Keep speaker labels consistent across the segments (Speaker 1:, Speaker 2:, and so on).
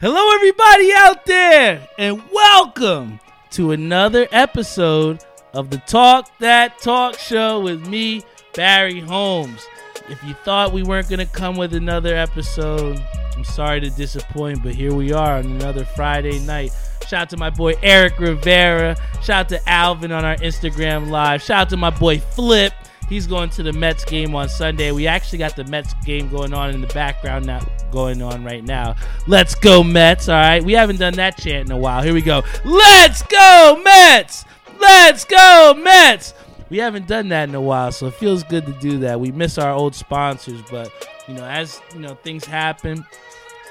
Speaker 1: Hello, everybody out there, and welcome to another episode of the Talk That Talk Show with me, Barry Holmes. If you thought we weren't going to come with another episode, I'm sorry to disappoint, but here we are on another Friday night. Shout out to my boy Eric Rivera. Shout out to Alvin on our Instagram live. Shout out to my boy Flip. He's going to the Mets game on Sunday. We actually got the Mets game going on in the background now going on right now. Let's go Mets, all right? We haven't done that chant in a while. Here we go. Let's go Mets. Let's go Mets. We haven't done that in a while, so it feels good to do that. We miss our old sponsors, but you know, as you know, things happen,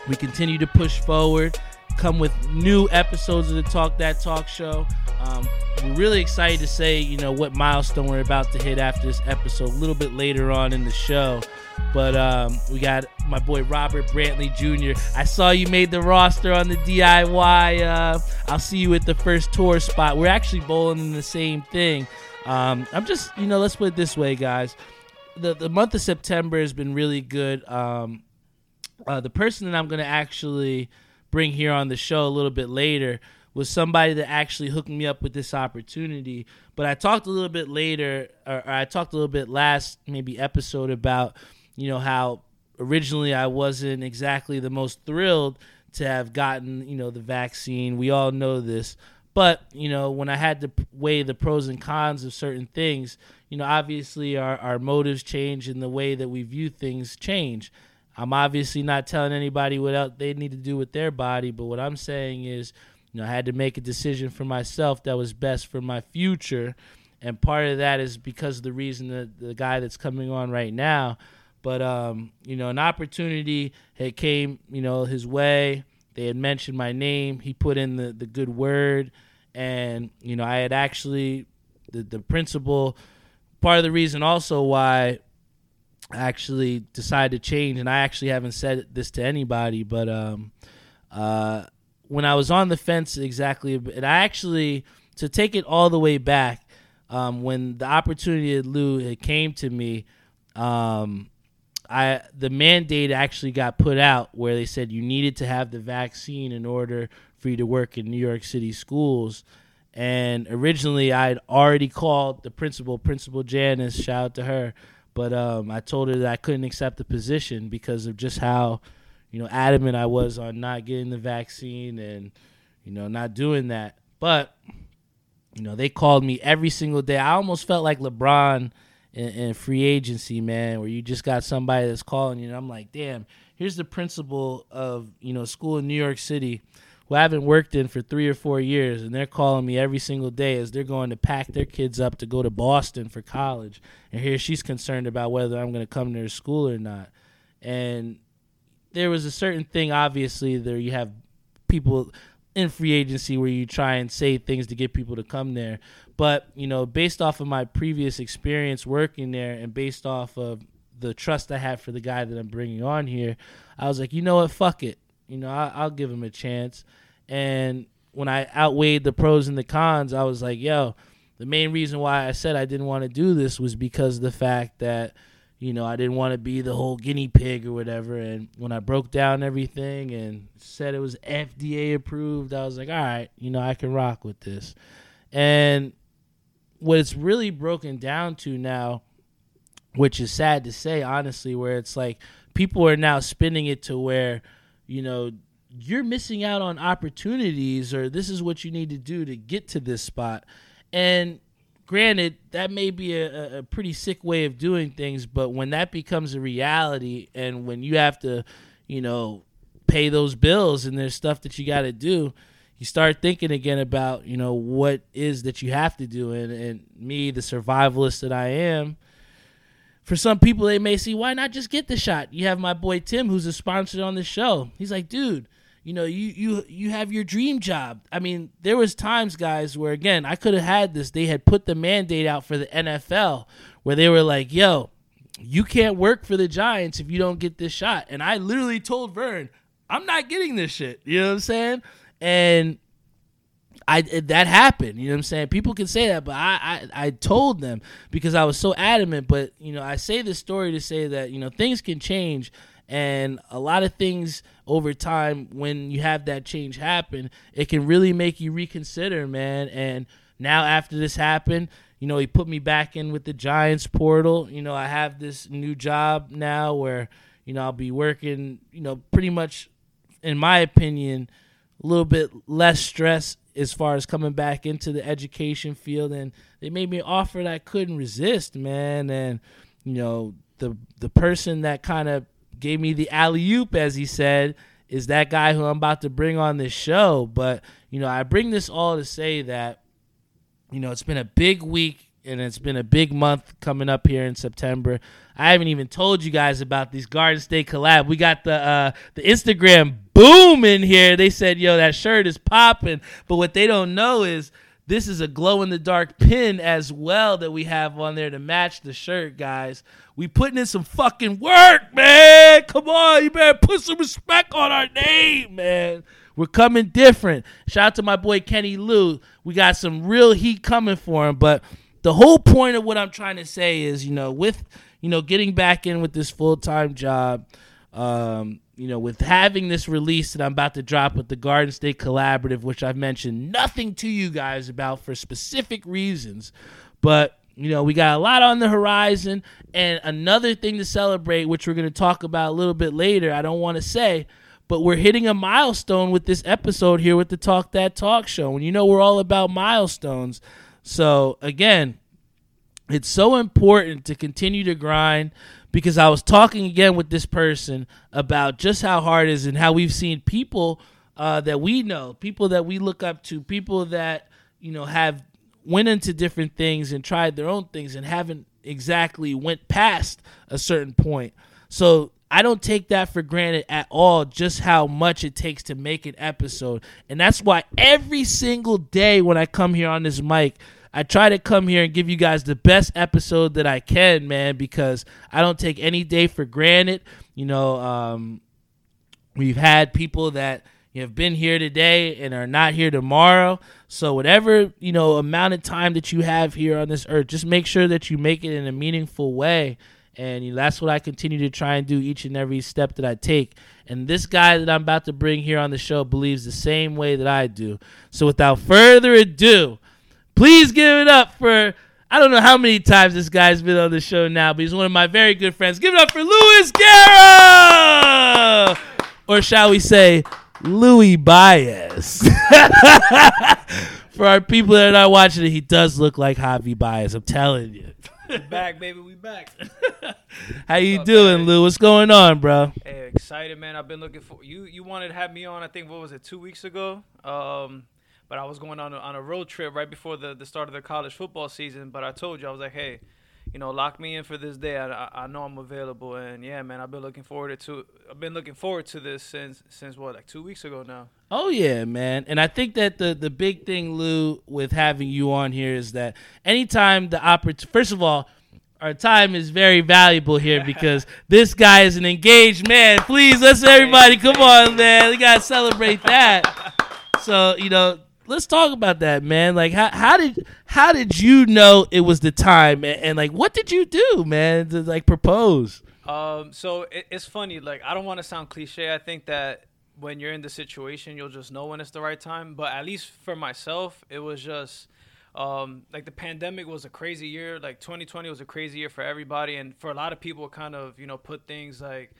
Speaker 1: we continue to push forward come with new episodes of the Talk That Talk show. Um, we're really excited to say, you know, what milestone we're about to hit after this episode a little bit later on in the show. But um, we got my boy Robert Brantley Jr. I saw you made the roster on the DIY. Uh, I'll see you at the first tour spot. We're actually bowling in the same thing. Um, I'm just, you know, let's put it this way, guys. The, the month of September has been really good. Um, uh, the person that I'm going to actually bring here on the show a little bit later was somebody that actually hooked me up with this opportunity. But I talked a little bit later, or, or I talked a little bit last maybe episode about, you know, how originally I wasn't exactly the most thrilled to have gotten, you know, the vaccine. We all know this. But, you know, when I had to weigh the pros and cons of certain things, you know, obviously our, our motives change and the way that we view things change. I'm obviously not telling anybody what else they need to do with their body, but what I'm saying is, you know, I had to make a decision for myself that was best for my future. And part of that is because of the reason that the guy that's coming on right now. But um, you know, an opportunity had came, you know, his way. They had mentioned my name. He put in the, the good word. And, you know, I had actually the, the principal part of the reason also why actually decided to change, and I actually haven't said this to anybody, but um, uh, when I was on the fence, exactly, and I actually to take it all the way back, um, when the opportunity at Lou it came to me, um, I the mandate actually got put out where they said you needed to have the vaccine in order for you to work in New York City schools. And originally, I had already called the principal, Principal Janice. Shout out to her. But um, I told her that I couldn't accept the position because of just how, you know, adamant I was on not getting the vaccine and, you know, not doing that. But, you know, they called me every single day. I almost felt like LeBron in, in free agency, man, where you just got somebody that's calling you. And I'm like, damn, here's the principal of, you know, school in New York City who I haven't worked in for three or four years, and they're calling me every single day as they're going to pack their kids up to go to Boston for college. And here she's concerned about whether I'm going to come to her school or not. And there was a certain thing, obviously, there you have people in free agency where you try and say things to get people to come there. But, you know, based off of my previous experience working there and based off of the trust I have for the guy that I'm bringing on here, I was like, you know what, fuck it. You know, I, will give him a chance. And when I outweighed the pros and the cons, I was like, yo, the main reason why I said I didn't want to do this was because of the fact that, you know, I didn't want to be the whole guinea pig or whatever. And when I broke down everything and said it was FDA approved, I was like, all right, you know, I can rock with this. And what it's really broken down to now, which is sad to say, honestly, where it's like people are now spinning it to where – you know, you're missing out on opportunities or this is what you need to do to get to this spot. And granted, that may be a, a pretty sick way of doing things, but when that becomes a reality and when you have to, you know, pay those bills and there's stuff that you got to do, you start thinking again about, you know, what is that you have to do. And, and me, the survivalist that I am, for some people they may see why not just get the shot? You have my boy tim who's a sponsor on the show. He's like dude you know you you you have your dream job. I mean there was times guys where again i could have had this. They had put the mandate out for the nfl where they were like yo you can't work for the giants if you don't get this shot. And i literally told vern i'm not getting this shit. You know what i'm saying? And I that happened. You know what I'm saying? People can say that, but I, I I told them because I was so adamant. But you know, I say this story to say that you know things can change, and a lot of things over time when you have that change happen, it can really make you reconsider, man. And now after this happened, you know, he put me back in with the Giants portal. You know, I have this new job now where, you know, I'll be working, you know, pretty much in my opinion, a little bit less stress as far as coming back into the education field and they made me an offer that I couldn't resist, man. And, you know, the the person that kind of gave me the alley oop, as he said, is that guy who I'm about to bring on this show. But, you know, I bring this all to say that, you know, it's been a big week and it's been a big month coming up here in September. I haven't even told you guys about these Garden State collab. We got the uh, the Instagram boom in here. They said, "Yo, that shirt is popping," but what they don't know is this is a glow in the dark pin as well that we have on there to match the shirt, guys. We putting in some fucking work, man. Come on, you better put some respect on our name, man. We're coming different. Shout out to my boy Kenny Lou. We got some real heat coming for him. But the whole point of what I'm trying to say is, you know, with you know getting back in with this full time job, um, you know, with having this release that I'm about to drop with the Garden State Collaborative, which I've mentioned nothing to you guys about for specific reasons, but you know, we got a lot on the horizon and another thing to celebrate, which we're going to talk about a little bit later. I don't want to say, but we're hitting a milestone with this episode here with the Talk That Talk show. And you know, we're all about milestones. So, again, it's so important to continue to grind because I was talking again with this person about just how hard it is and how we've seen people uh, that we know, people that we look up to, people that you know have went into different things and tried their own things and haven't exactly went past a certain point. So I don't take that for granted at all, just how much it takes to make an episode. And that's why every single day when I come here on this mic, I try to come here and give you guys the best episode that I can, man, because I don't take any day for granted. You know, um, we've had people that have been here today and are not here tomorrow. So whatever you know amount of time that you have here on this earth, just make sure that you make it in a meaningful way. And you know, that's what I continue to try and do each and every step that I take. And this guy that I'm about to bring here on the show believes the same way that I do. So without further ado, Please give it up for I don't know how many times this guy's been on the show now, but he's one of my very good friends. Give it up for Louis Guerra! Or shall we say, Louis Baez. for our people that are not watching it, he does look like Javi Baez. I'm telling you.
Speaker 2: We back, baby. We back.
Speaker 1: How you doing, Lou? What's going on, bro?
Speaker 2: Hey, excited, man. I've been looking for you. You wanted to have me on. I think what was it, two weeks ago? Um, but I was going on a, on a road trip right before the, the start of the college football season. But I told you I was like, hey, you know, lock me in for this day. I, I know I'm available, and yeah, man, I've been looking forward to I've been looking forward to this since since what like two weeks ago now.
Speaker 1: Oh yeah, man, and I think that the the big thing, Lou, with having you on here is that anytime the opportunity, first of all. Our time is very valuable here because this guy is an engaged man. Please, let's everybody come on, man. We gotta celebrate that. So you know, let's talk about that, man. Like, how how did how did you know it was the time, and, and like, what did you do, man, to like propose?
Speaker 2: Um, so it, it's funny. Like, I don't want to sound cliche. I think that when you're in the situation, you'll just know when it's the right time. But at least for myself, it was just um, like the pandemic was a crazy year. Like 2020 was a crazy year for everybody, and for a lot of people, kind of you know put things like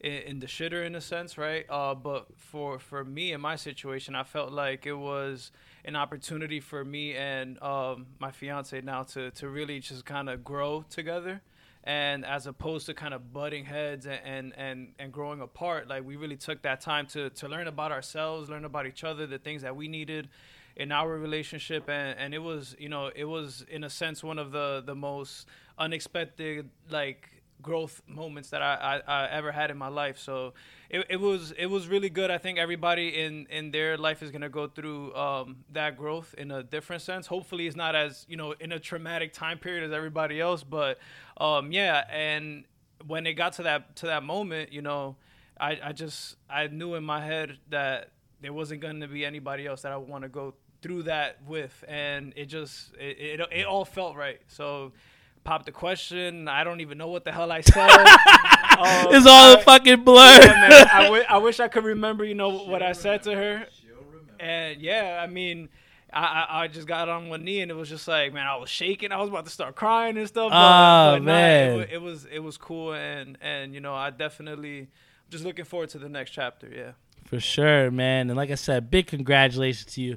Speaker 2: in, in the shitter in a sense, right? Uh, but for for me in my situation, I felt like it was an opportunity for me and um, my fiance now to to really just kind of grow together and as opposed to kind of butting heads and, and, and, and, growing apart like we really took that time to, to learn about ourselves learn about each other the things that we needed in our relationship and, and it was you know it was in a sense one of the the most unexpected like growth moments that I, I, I, ever had in my life. So it, it was it was really good. I think everybody in, in their life is gonna go through um, that growth in a different sense. Hopefully, it's not as you know in a traumatic time period as everybody else. But um, yeah, and when it got to that to that moment, you know, I, I just I knew in my head that there wasn't gonna be anybody else that I would want to go through that with, and it just it, it, it all felt right. So popped the question. I don't even know what the hell I said. Um,
Speaker 1: it's all a
Speaker 2: I-
Speaker 1: fucking blur.
Speaker 2: Yeah, man. I, w- I wish I could remember, you know, what I said to her. And yeah, I mean, I, I I just got on one knee and it was just like, man, I was shaking. I was about to start crying and stuff. But,
Speaker 1: Oh,
Speaker 2: but nah,
Speaker 1: man.
Speaker 2: it, it was it was cool and and you know, I definitely just looking forward to the next chapter. Yeah.
Speaker 1: For sure, man. And like I said, big congratulations to you.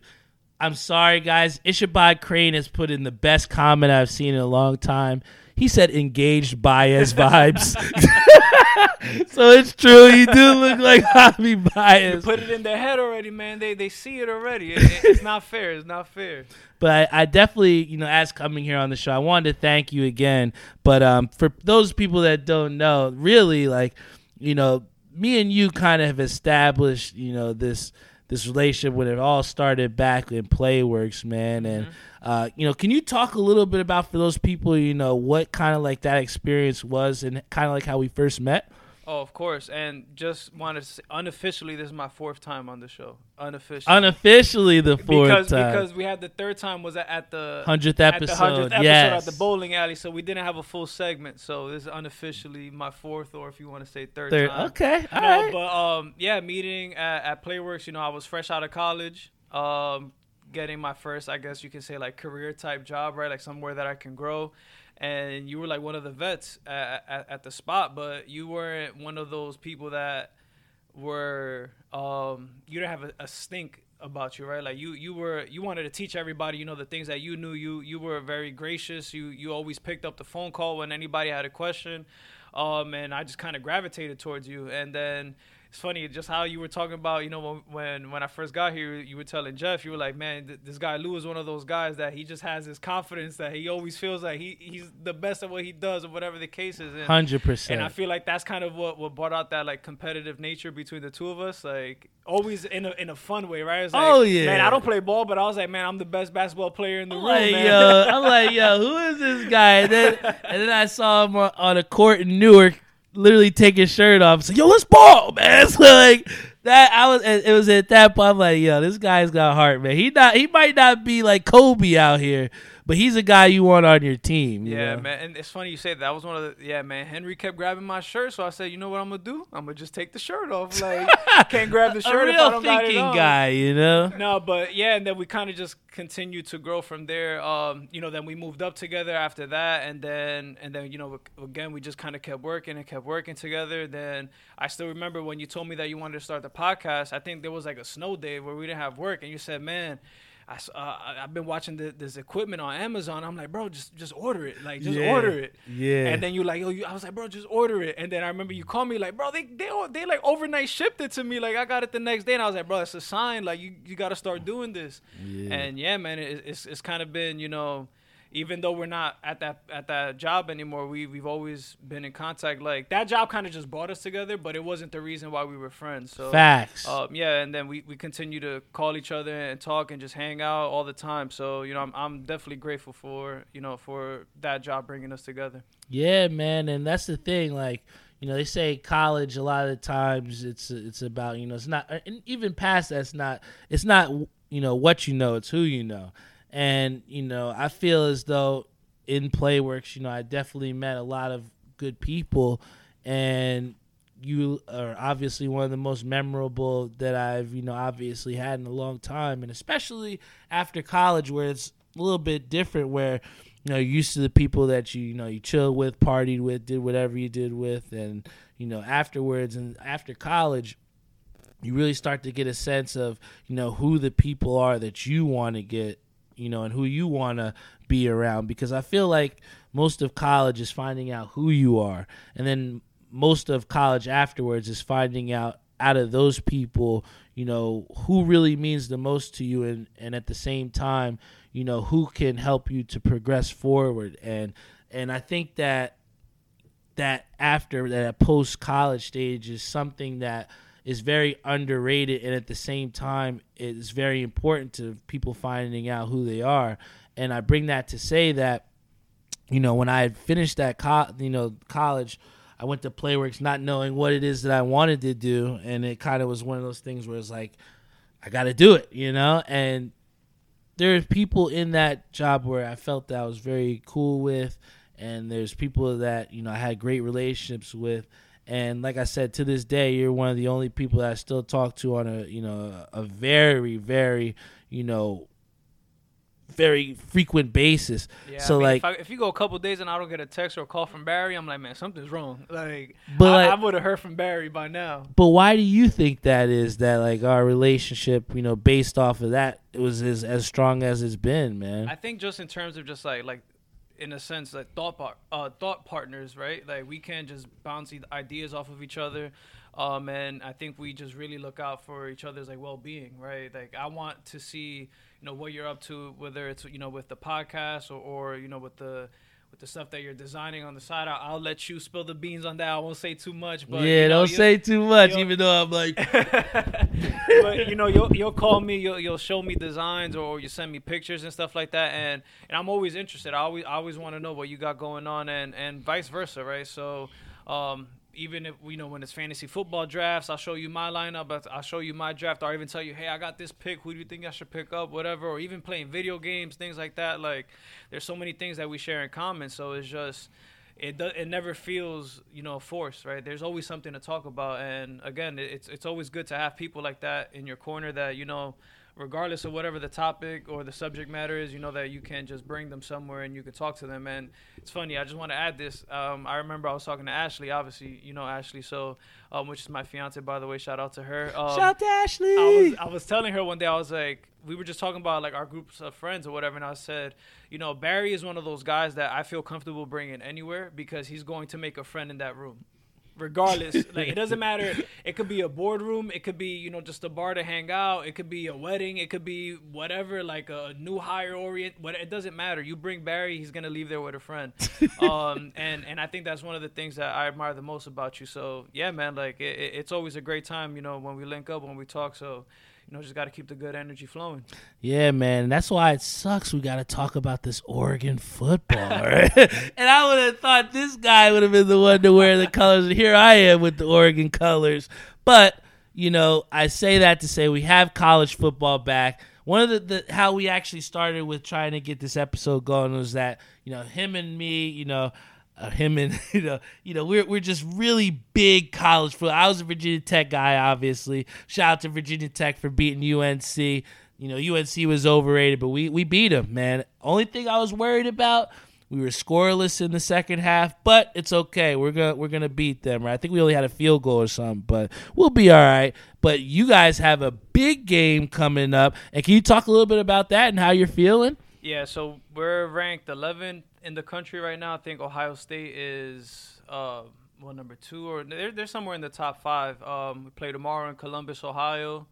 Speaker 1: I'm sorry, guys. Ishabad Crane has put in the best comment I've seen in a long time. He said engaged Baez vibes. so it's true. You do look like Javi Baez.
Speaker 2: Put it in their head already, man. They they see it already. It, it- it's not fair. It's not fair.
Speaker 1: But I, I definitely, you know, as coming here on the show, I wanted to thank you again. But um, for those people that don't know, really, like, you know, me and you kind of have established, you know, this this relationship when it all started back in Playworks, man. And uh, you know, can you talk a little bit about for those people, you know, what kind of like that experience was and kind of like how we first met?
Speaker 2: Oh, of course. And just wanted to say, unofficially, this is my fourth time on the show. Unofficially.
Speaker 1: Unofficially, the fourth
Speaker 2: because
Speaker 1: time,
Speaker 2: because we had the third time was at the
Speaker 1: hundredth
Speaker 2: at the
Speaker 1: episode.
Speaker 2: hundredth episode
Speaker 1: yes.
Speaker 2: at the bowling alley, so we didn't have a full segment. So this is unofficially my fourth, or if you want to say third,
Speaker 1: Third-
Speaker 2: time.
Speaker 1: okay, all
Speaker 2: no,
Speaker 1: right.
Speaker 2: but um, yeah, meeting at, at Playworks. You know, I was fresh out of college, um, getting my first, I guess you can say, like career type job, right? Like somewhere that I can grow. And you were like one of the vets at, at, at the spot, but you weren't one of those people that were um you didn't have a, a stink about you right? Like you you were you wanted to teach everybody you know the things that you knew. You you were very gracious. You you always picked up the phone call when anybody had a question um and i just kind of gravitated towards you. And then it's funny just how you were talking about you know when when, i first got here you were telling jeff you were like man th- this guy lou is one of those guys that he just has this confidence that he always feels like he he's the best at what he does or whatever the case is
Speaker 1: Hundred percent.
Speaker 2: and I feel like that's kind of what, what brought out that like competitive nature between the two of us. Like always in a in a fun way, right? Like,
Speaker 1: Oh, yeah.
Speaker 2: man, I don't play ball, but I was like, man, I'm the best basketball player in the
Speaker 1: I'm
Speaker 2: room,
Speaker 1: like,
Speaker 2: man.
Speaker 1: yo, I'm like, yo, who is this guy? And then, and then I saw him on, on a court in Newark, literally take his shirt off. So, yo, let's ball, man. So like that, I was. It was at that point. I'm like, yo, this guy's got heart, man. He not. He might not be like Kobe out here, but he's a guy you want on your team. you
Speaker 2: Yeah,
Speaker 1: know?
Speaker 2: man, and it's funny you say that. that was one of the yeah, man. Henry kept grabbing my shirt, so I said, you know what I'm gonna do? I'm gonna just take the shirt off. Like, can't grab the
Speaker 1: A
Speaker 2: shirt if I
Speaker 1: real
Speaker 2: don't got it
Speaker 1: thinking
Speaker 2: on.
Speaker 1: guy, you know.
Speaker 2: No, but yeah, and then we kind of just continued to grow from there. Um, you know, then we moved up together after that, and then and then you know again we just kind of kept working and kept working together. Then I still remember when you told me that you wanted to start the podcast. I think there was like a snow day where we didn't have work, and you said, "Man." I, uh, I've been watching the, this equipment on Amazon. I'm like, bro, just just order it. Like, just
Speaker 1: Yeah.
Speaker 2: order it.
Speaker 1: Yeah.
Speaker 2: And then you're like, yo, you, I was like, bro, just order it. And then I remember you called me like, bro, they they they like overnight shipped it to me. Like I got it the next day, and I was like, bro, it's a sign. Like you you got to start doing this.
Speaker 1: Yeah.
Speaker 2: And yeah, man, it, it's it's kind of been you know, even though we're not at that at that job anymore, we we've always been in contact. Like that job kind of just brought us together, but it wasn't the reason why we were friends. So
Speaker 1: Facts.
Speaker 2: um, yeah, and then we, we continue to call each other and talk and just hang out all the time. So you know, I'm I'm definitely grateful for you know for that job bringing us together.
Speaker 1: Yeah, man, and that's the thing. Like, you know, they say college a lot of the times it's it's about you know it's not and even past that's not it's not you know what you know it's who you know, and you know I feel as though in Playworks you know I definitely met a lot of good people, and you are obviously one of the most memorable that I've you know obviously had in a long time, and especially after college where it's a little bit different where you know, you're used to the people that you, you know, you chill with, partied with, did whatever you did with, and you know, afterwards and after college, you really start to get a sense of, you know, who the people are that you want to get, you know, and who you want to be around. Because I feel like most of college is finding out who you are, and then most of college afterwards is finding out out of those people, you know, who really means the most to you, and and at the same time, you know, who can help you to progress forward, and and I think that that after that post college stage is something that is very underrated and at the same time it's very important to people finding out who they are. And i bring that to say that you know when i had finished that co- you know college i went to playworks not knowing what it is that i wanted to do and it kind of was one of those things where it's like i got to do it you know? And there's people in that job where I felt that I was very cool with, and there's people that you know I had great relationships with, And like I said, to this day, you're one of the only people that I still talk to on a you know a very very you know very frequent basis.
Speaker 2: Yeah,
Speaker 1: so
Speaker 2: I mean,
Speaker 1: like,
Speaker 2: if, I, if you go a couple days and I don't get a text or a call from Barry, I'm like, man, something's wrong. Like,
Speaker 1: But,
Speaker 2: I,
Speaker 1: like-
Speaker 2: I would have heard from Barry by now.
Speaker 1: but why do you think that is? That like our relationship, you know, based off of that, it was as as strong as it's been, man.
Speaker 2: I think just in terms of just like like in a sense like thought par- uh, thought partners, right? Like we can't just bounce ideas off of each other. Um, and I think we just really look out for each other's like well-being, right? Like I want to see, you know, what you're up to, whether it's you know with the podcast or, or you know with the with the stuff that you're designing on the side. I'll, I'll let you spill the beans on that. I won't say too much, but
Speaker 1: yeah,
Speaker 2: you know,
Speaker 1: don't say too much, even though I'm like,
Speaker 2: but you know, you'll you'll call me, you'll you'll show me designs, or you send me pictures and stuff like that, and and I'm always interested. I always I always want to know what you got going on, and and vice versa, right? So, um, even if you know when it's fantasy football drafts, I'll show you my lineup, I'll show you my draft, or even tell you, hey, I got this pick. Who do you think I should pick up? Whatever, or even playing video games, things like that. Like, there's so many things that we share in common. So it's just it do, it never feels you know forced right there's always something to talk about and again it's it's always good to have people like that in your corner that you know regardless of whatever the topic or the subject matter is you know that you can just bring them somewhere and you can talk to them. And it's funny i just want to add this. Um, i remember i was talking to ashley obviously you know ashley so um, which is my fiance by the way shout out to her. Um,
Speaker 1: shout out to Ashley.
Speaker 2: I was I was telling her one day I was like we were just talking about like our groups of friends or whatever and I said you know Barry is one of those guys that I feel comfortable bringing anywhere because he's going to make a friend in that room regardless. Like it doesn't matter. It could be a boardroom. It could be you know just a bar to hang out. It could be a wedding. It could be whatever like a new hire orient what it doesn't matter. You bring Barry he's gonna leave there with a friend. Um and and I think that's one of the things that I admire the most about you. So yeah man like it, it- it's always a great time you know when we link up when we talk. So know just got to keep the good energy flowing
Speaker 1: Yeah, man. That's why it sucks. We got to talk about this Oregon football, right? and I would have thought this guy would have been the one to wear the colors. And here I am with the Oregon colors. But you know, I say that to say we have college football back. One of the, the how we actually started with trying to get this episode going was that you know him and me, you know, uh, him and you know, you know, we're we're just really big college football. I was a Virginia Tech guy, obviously. Shout out to Virginia Tech for beating UNC. You know, UNC was overrated, but we we beat them, man. Only thing I was worried about, we were scoreless in the second half, but it's okay. We're gonna we're gonna beat them. Right? I think we only had a field goal or something, but we'll be all right. But you guys have a big game coming up, and can you talk a little bit about that and how you're feeling?
Speaker 2: Yeah, so we're ranked 11th in the country right now. I think Ohio State is uh, well number two, or they're they're somewhere in the top five. Um, we play tomorrow in Columbus, Ohio.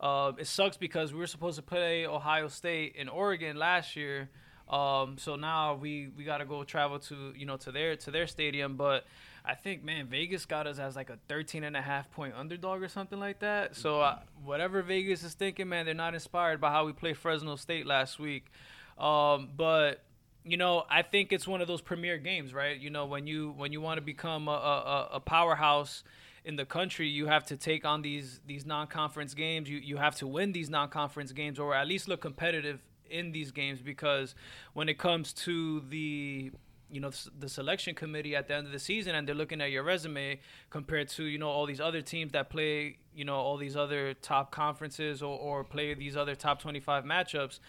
Speaker 2: Uh, it sucks because we were supposed to play Ohio State in Oregon last year. Um, so now we, we got to go travel to you know to their to their stadium, but I think man Vegas got us as like a 13 and a half point underdog or something like that. So uh, whatever Vegas is thinking, man, they're not inspired by how we played Fresno State last week. Um, but you know, I think it's one of those premier games, right? You know, when you when you want to become a, a, a powerhouse in the country, you have to take on these these non-conference games. You you have to win these non-conference games, or at least look competitive in these games. Because when it comes to the you know the selection committee at the end of the season, and they're looking at your resume compared to you know all these other teams that play you know all these other top conferences or, or play these other top 25 matchups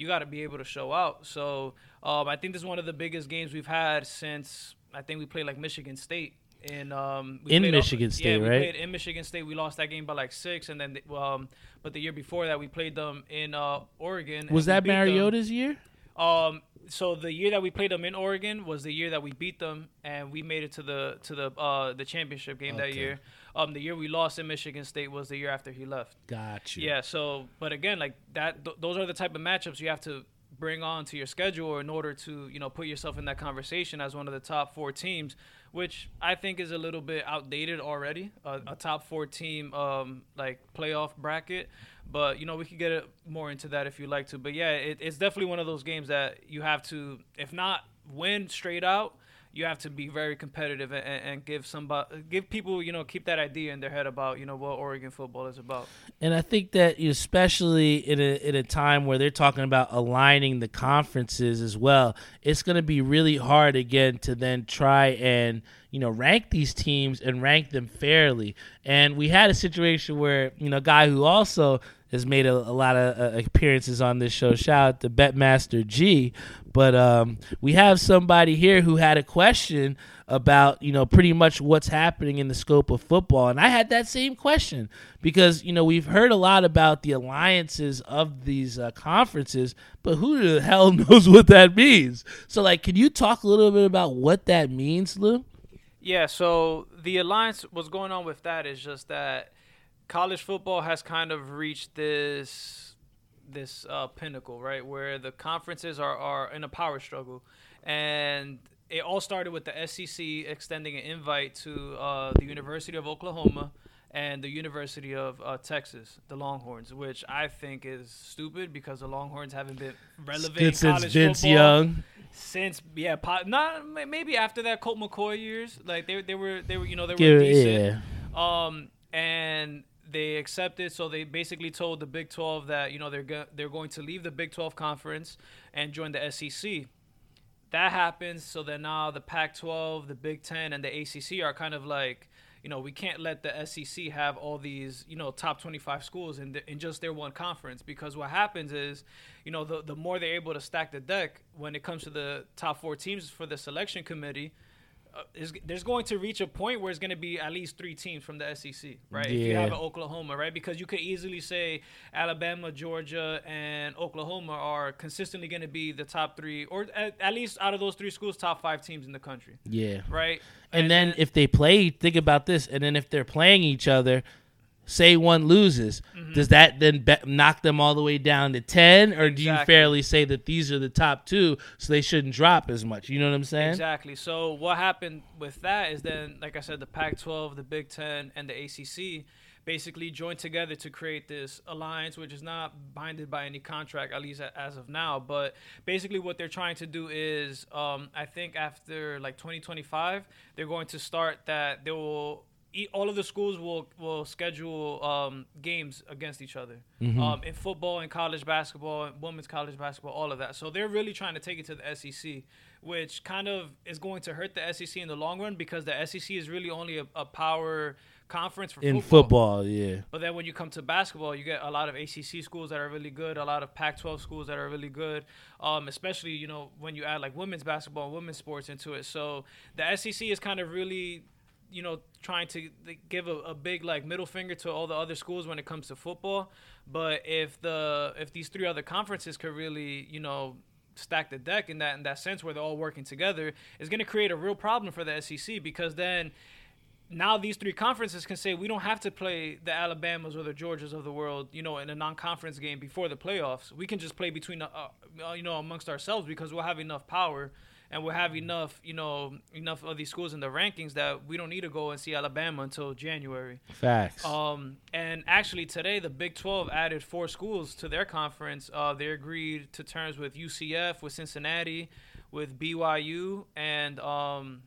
Speaker 2: you got to be able to show out. So um, I think this is one of the biggest games we've had since I think we played like Michigan State. In um, we
Speaker 1: In
Speaker 2: played
Speaker 1: Michigan State,
Speaker 2: yeah, we
Speaker 1: right?
Speaker 2: played in Michigan State. We lost that game by like six, and then um, but the year before that we played them in uh, Oregon.
Speaker 1: Was that
Speaker 2: beat them.
Speaker 1: Mariota's year?
Speaker 2: Um, so the year that we played them in Oregon was the year that we beat them, and we made it to the to the uh, the championship game that year. Um, the year we lost in Michigan State was the year after he left.
Speaker 1: Got you.
Speaker 2: Yeah. So, but again, like that, th- those are the type of matchups you have to bring on to your schedule in order to, you know, put yourself in that conversation as one of the top four teams, which I think is a little bit outdated already. A, a top four team, um, like playoff bracket. But you know, we could get more into that if you like to. But yeah, it, it's definitely one of those games that you have to, if not win straight out. You have to be very competitive and, and give somebody give people you know keep that idea in their head about you know what Oregon football is about.
Speaker 1: And I think that especially in a in a time where they're talking about aligning the conferences as well, it's going to be really hard again to then try and you know rank these teams and rank them fairly. And we had a situation where you know a guy who also has made a, a lot of uh, appearances on this show. Shout out to Betmaster G. But um, we have somebody here who had a question about you know pretty much what's happening in the scope of football, and I had that same question because you know we've heard a lot about the alliances of these uh, conferences, but who the hell knows what that means? So like, can you talk a little bit about what that means, Lou?
Speaker 2: Yeah. So the alliance, what's going on with that is just that college football has kind of reached this this uh, pinnacle, right, where the conferences are, are in a power struggle, and it all started with the SEC extending an invite to uh, the University of Oklahoma and the University of uh, Texas, the Longhorns, which I think is stupid because the Longhorns haven't been relevant
Speaker 1: since Vince
Speaker 2: football
Speaker 1: Young.
Speaker 2: since yeah, po- not maybe after that Colt McCoy years, like they they were they were you know they were
Speaker 1: Yeah,
Speaker 2: decent.
Speaker 1: yeah.
Speaker 2: Um, and they accepted. So they basically told the Big 12 that you know they're go- they're going to leave the Big 12 conference and join the SEC. That happens. So then now the Pac-12, the Big 10, and the ACC are kind of like. You know, we can't let the SEC have all these, you know, top 25 schools in, the, in just their one conference because what happens is, you know, the, the more they're able to stack the deck when it comes to the top four teams for the selection committee, uh, is there's going to reach a point where it's going to be at least three teams from the SEC, right? If you have an Oklahoma, right? Because you could easily say Alabama, Georgia, and Oklahoma are consistently going to be the top three, or at, at least out of those three schools, top five teams in the country,
Speaker 1: Yeah.
Speaker 2: right?
Speaker 1: And, then if they play, think about this. And then if they're playing each other, say one loses,
Speaker 2: Mm-hmm.
Speaker 1: does that then be- knock them all the way down to 10? Or do you fairly say that these are the top two, so they shouldn't drop as much? You know what I'm saying?
Speaker 2: Exactly. So what happened with that is then, like I said, the Pac-12, the Big Ten, and the ACC basically joined together to create this alliance, which is not binded by any contract, at least as of now. But basically, what they're trying to do is, um, I think after like 2025, they're going to start that they will. All of the schools will will schedule um, games against each other um, in football, in college basketball, in women's college basketball, all of that. So they're really trying to take it to the SEC, which kind of is going to hurt the SEC in the long run because the SEC is really only a, a power conference for
Speaker 1: In
Speaker 2: football.
Speaker 1: football, yeah.
Speaker 2: But then when you come to basketball, you get a lot of ACC schools that are really good, a lot of Pac-12 schools that are really good, um, especially you know when you add like women's basketball and women's sports into it. So the SEC is kind of really, you know, trying to give a, a big like middle finger to all the other schools when it comes to football. But if the if these three other conferences could really, you know, stack the deck in that in that sense where they're all working together, it's going to create a real problem for the SEC because then now these three conferences can say we don't have to play the Alabamas or the Georgias of the world, you know, in a non-conference game before the playoffs. We can just play between, uh, uh, you know, amongst ourselves because we'll have enough power and we'll have enough, you know, enough of these schools in the rankings that we don't need to go and see Alabama until January.
Speaker 1: Facts.
Speaker 2: Um, and actually today the Big 12 added four schools to their conference. Uh, they agreed to terms with UCF, with Cincinnati, with BYU, and um,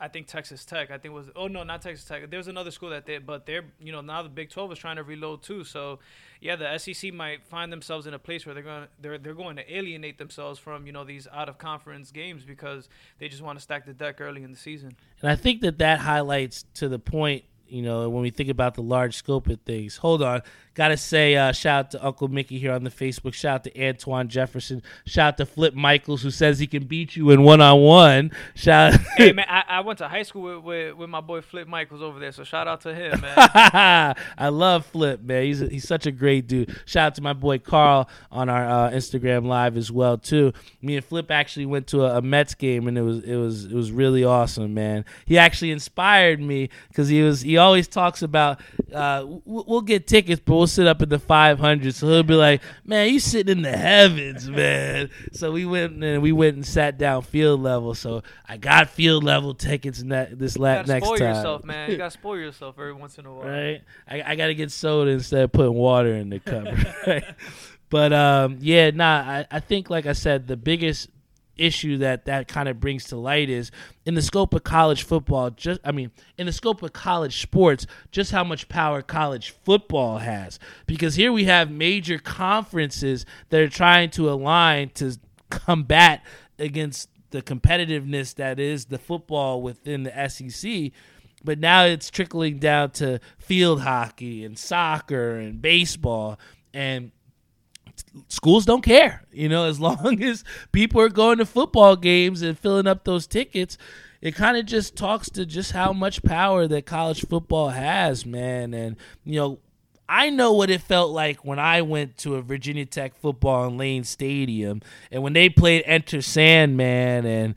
Speaker 2: I think Texas Tech. I think was oh no, not Texas Tech. There's another school that they, but they're you know now the Big 12 is trying to reload too. So yeah, the SEC might find themselves in a place where they're going they're they're going to alienate themselves from you know these out of conference games because they just want to stack the deck early in the season.
Speaker 1: And I think that that highlights to the point, you know, when we think about the large scope of things. Hold on. Got to say, uh, shout out to Uncle Mickey here on the Facebook. Shout out to Antoine Jefferson. Shout out to Flip Michaels, who says he can beat you in one on one. Shout
Speaker 2: hey man, I, I went to high school with, with, with my boy Flip Michaels over there, so shout out to him, man.
Speaker 1: I love Flip, man. He's he's such a great dude. Shout out to my boy Carl on our uh, Instagram live as well too. Me and Flip actually went to a, a Mets game and it was it was it was really awesome, man. He actually inspired me because he was he always talks about uh, we'll get tickets, but we'll sit up in the 500. So he'll be like, "Man, you sitting in the heavens, man." So we went and we went and sat down field level. So I got field level tickets ne- this la-
Speaker 2: gotta
Speaker 1: next
Speaker 2: spoil
Speaker 1: time.
Speaker 2: yourself, man. You gotta spoil yourself every once in a while.
Speaker 1: right? I, I got to get soda instead of putting water in the cup. Right? But um, yeah, nah. I, I think, like I said, the biggest issue that that kind of brings to light is in the scope of college football just i mean in the scope of college sports just how much power college football has. Because here we have major conferences that are trying to align to combat against the competitiveness that is the football within the SEC but now it's trickling down to field hockey and soccer and baseball. And schools don't care. You know, as long as people are going to football games and filling up those tickets, it kind of just talks to just how much power that college football has, man. And, you know, I know what it felt like when I went to a Virginia Tech football in Lane Stadium and when they played Enter Sandman and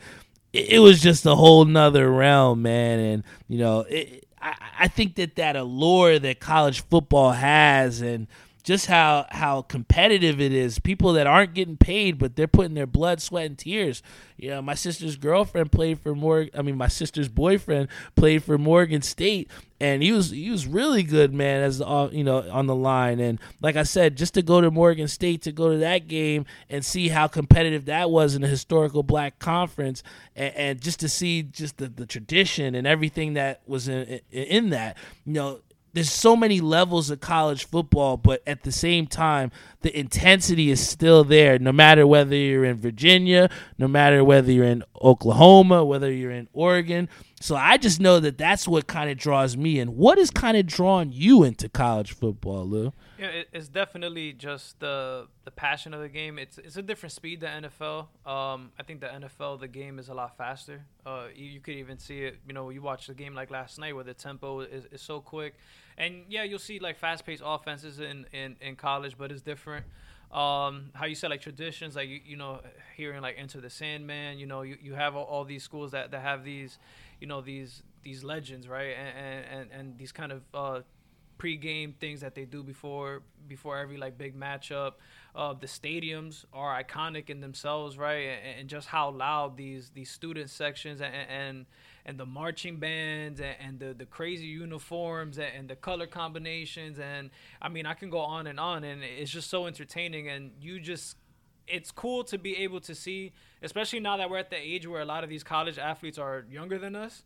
Speaker 1: it was just a whole nother realm, man. And, you know, it, I, I think that that allure that college football has and, just how how competitive it is. People that aren't getting paid, but they're putting their blood, sweat, and tears. You know, my sister's girlfriend played for Morgan. I mean, my sister's boyfriend played for Morgan State, and he was he was really good, man. As uh, you know, on the line, and like I said, just to go to Morgan State to go to that game and see how competitive that was in the historical Black Conference, and, and just to see just the, the tradition and everything that was in in that, you know there's so many levels of college football, but at the same time, the intensity is still there. No matter whether you're in Virginia, no matter whether you're in Oklahoma, whether you're in Oregon. So I just know that that's what kind of draws me in. What is kind of drawing you into college football, Lou?
Speaker 2: Yeah, it's definitely just the the passion of the game. It's it's a different speed than NFL. Um, I think the NFL the game is a lot faster. Uh, you, you, could even see it. You know, you watch the game like last night where the tempo is, is so quick, and yeah, you'll see like fast paced offenses in, in in college, but it's different. Um, how you said like traditions, like you, you know, hearing like Enter the Sandman. You know, you, you have all, all these schools that, that have these, you know, these these legends, right, and and, and these kind of uh, pregame things that they do before before every like big matchup. Uh, the stadiums are iconic in themselves, right? And, and, just how loud these these student sections and and, and the marching bands and, and, the the crazy uniforms and, and the color combinations and I mean I can go on and on and it's just so entertaining and you just it's cool to be able to see, especially now that we're at the age where a lot of these college athletes are younger than us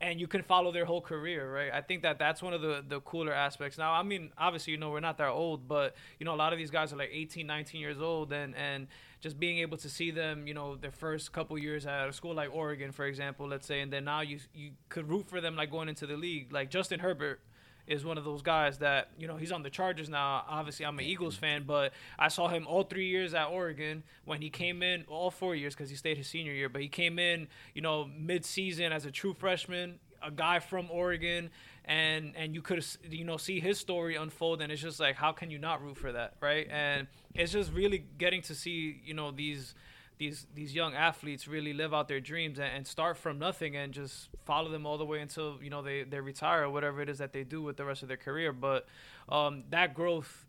Speaker 2: and you can follow their whole career, right? I think that that's one of the, the cooler aspects. Now, I mean, obviously, you know, we're not that old, but, you know, a lot of these guys are like 18, 19 years old, and, and just being able to see them, you know, their first couple years at a school like Oregon, for example, let's say, and then now you, you could root for them like going into the league. Like Justin Herbert is one of those guys that you know he's on the Chargers now. Obviously, I'm an Eagles fan, but I saw him all three years at Oregon when he came in, all four years because he stayed his senior year. But he came in, you know, mid-season as a true freshman, a guy from Oregon, and and you could you know see his story unfold, and it's just like how can you not root for that, right? And it's just really getting to see you know these these these young athletes really live out their dreams and, and, start from nothing and just follow them all the way until you know they, they retire or whatever it is that they do with the rest of their career but um, that growth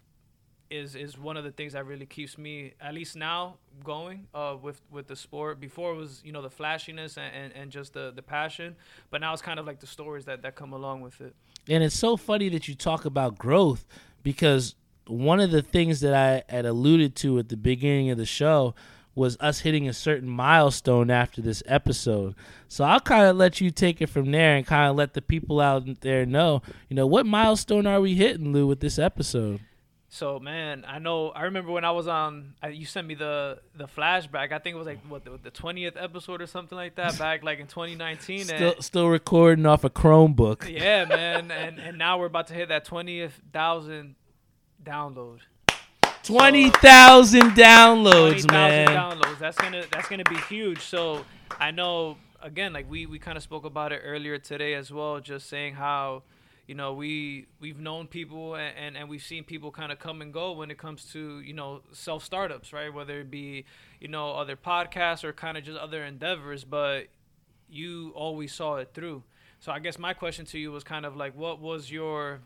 Speaker 2: is is one of the things that really keeps me at least now going uh, with with the sport before it was you know the flashiness and, and, and just the, the passion but now it's kind of like the stories that, that come along with it
Speaker 1: and it's so funny that you talk about growth because one of the things that I had alluded to at the beginning of the show was us hitting a certain milestone after this episode. So I'll kind of let you take it from there and kind of let the people out there know, you know, what milestone are we hitting, Lou, with this episode?
Speaker 2: So man, I know. I remember when I was on. you sent me the the flashback. I think it was like what the twentieth episode or something like that. Back like in 2019.
Speaker 1: Still, and, still recording off a Chromebook.
Speaker 2: Yeah, man. and and now we're about to hit that twentieth thousand download.
Speaker 1: Twenty thousand downloads, 20, man.
Speaker 2: downloads. That's gonna that's gonna be huge. So I know again, like we we kind of spoke about it earlier today as well. Just saying how you know we we've known people and, and, and we've seen people kind of come and go when it comes to you know self startups right? Whether it be you know other podcasts or kind of just other endeavors but you always saw it through. So i guess my question to you was kind of like what was your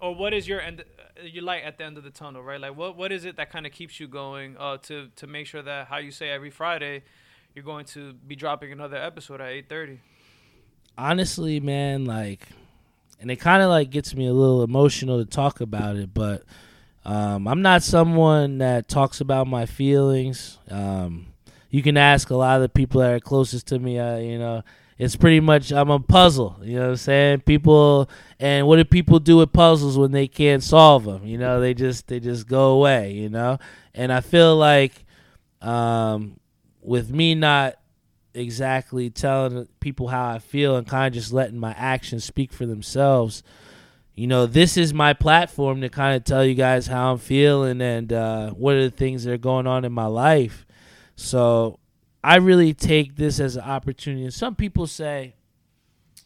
Speaker 2: or what is your end uh, your light at the end of the tunnel right? Like what what is it that kind of keeps you going uh to to make sure that how you say every friday you're going to be dropping another episode at 8:30
Speaker 1: honestly man like and it kind of like gets me a little emotional to talk about it but um, i'm not someone that talks about my feelings um, you can ask a lot of the people that are closest to me. Uh, you know, it's pretty much I'm a puzzle. You know what I'm saying? People and what do people do with puzzles when they can't solve them? You know, they just they just go away. You know, and I feel like um, with me not exactly telling people how I feel and kind of just letting my actions speak for themselves. You know, this is my platform to kind of tell you guys how I'm feeling and uh, what are the things that are going on in my life. So I really take this as an opportunity. And some people say,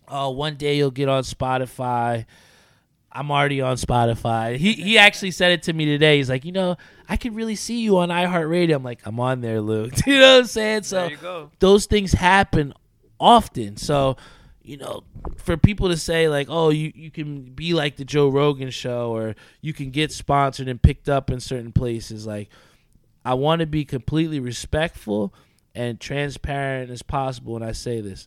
Speaker 1: oh, one day you'll get on Spotify. I'm already on Spotify. He he actually said it to me today. He's like, you know, I could really see you on iHeartRadio. I'm like, I'm on there, Luke. you know what I'm saying? So those things happen often. So, you know, for people to say like, oh, you, you can be like the Joe Rogan show or you can get sponsored and picked up in certain places, like I want to be completely respectful and transparent as possible when I say this.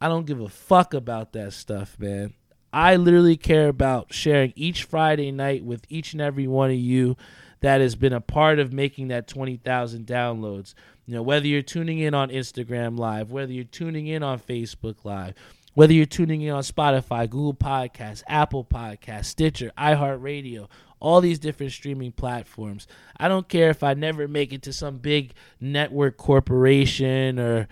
Speaker 1: I don't give a fuck about that stuff, man. I literally care about sharing each Friday night with each and every one of you that has been a part of making that 20,000 downloads. You know, whether you're tuning in on Instagram Live, whether you're tuning in on Facebook Live, whether you're tuning in on Spotify, Google Podcasts, Apple Podcasts, Stitcher, iHeartRadio, all these different streaming platforms. I don't care if I never make it to some big network corporation or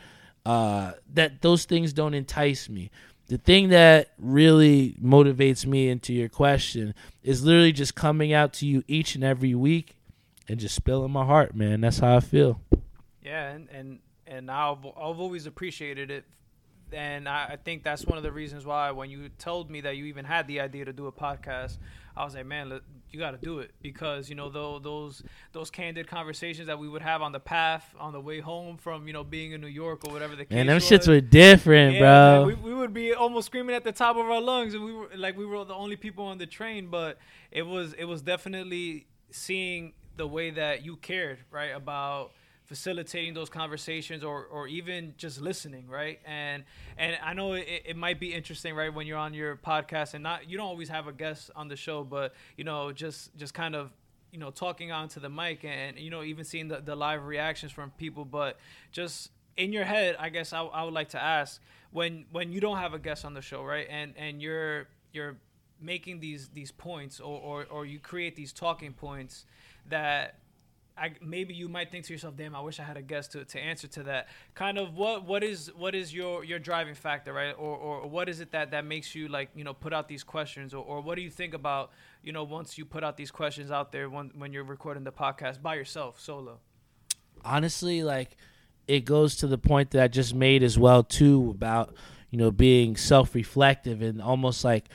Speaker 1: uh, that those things don't entice me the thing that really motivates me into your question is literally just coming out to you each and every week and just spilling my heart, man. That's how I feel.
Speaker 2: Yeah, and and and I've I've always appreciated it, and I, I think that's one of the reasons why when you told me that you even had the idea to do a podcast, I was like, man, you got to do it because you know though those those candid conversations that we would have on the path on the way home from you know being in New York or whatever the case.
Speaker 1: And them was. shits were different, yeah,
Speaker 2: bro. Man, we, we would be almost screaming at the top of our lungs, and we were like we were the only people on the train. But it was it was definitely seeing the way that you cared, right, about facilitating those conversations or, or even just listening right? And and i know it, it might be interesting right when you're on your podcast and not you don't always have a guest on the show but you know just just kind of you know talking onto the mic and you know even seeing the, the live reactions from people. But just in your head i guess I, I would like to ask when when you don't have a guest on the show right and and you're you're making these these points or, or, or you create these talking points that I, maybe you might think to yourself, "Damn, I wish I had a guest to, to answer to that." Kind of what what is what is your your driving factor, right? Or or what is it that that makes you like you know put out these questions, or, or what do you think about you know once you put out these questions out there when when you're recording the podcast by yourself, solo?
Speaker 1: Honestly, like it goes to the point that I just made as well too about you know being self reflective and almost like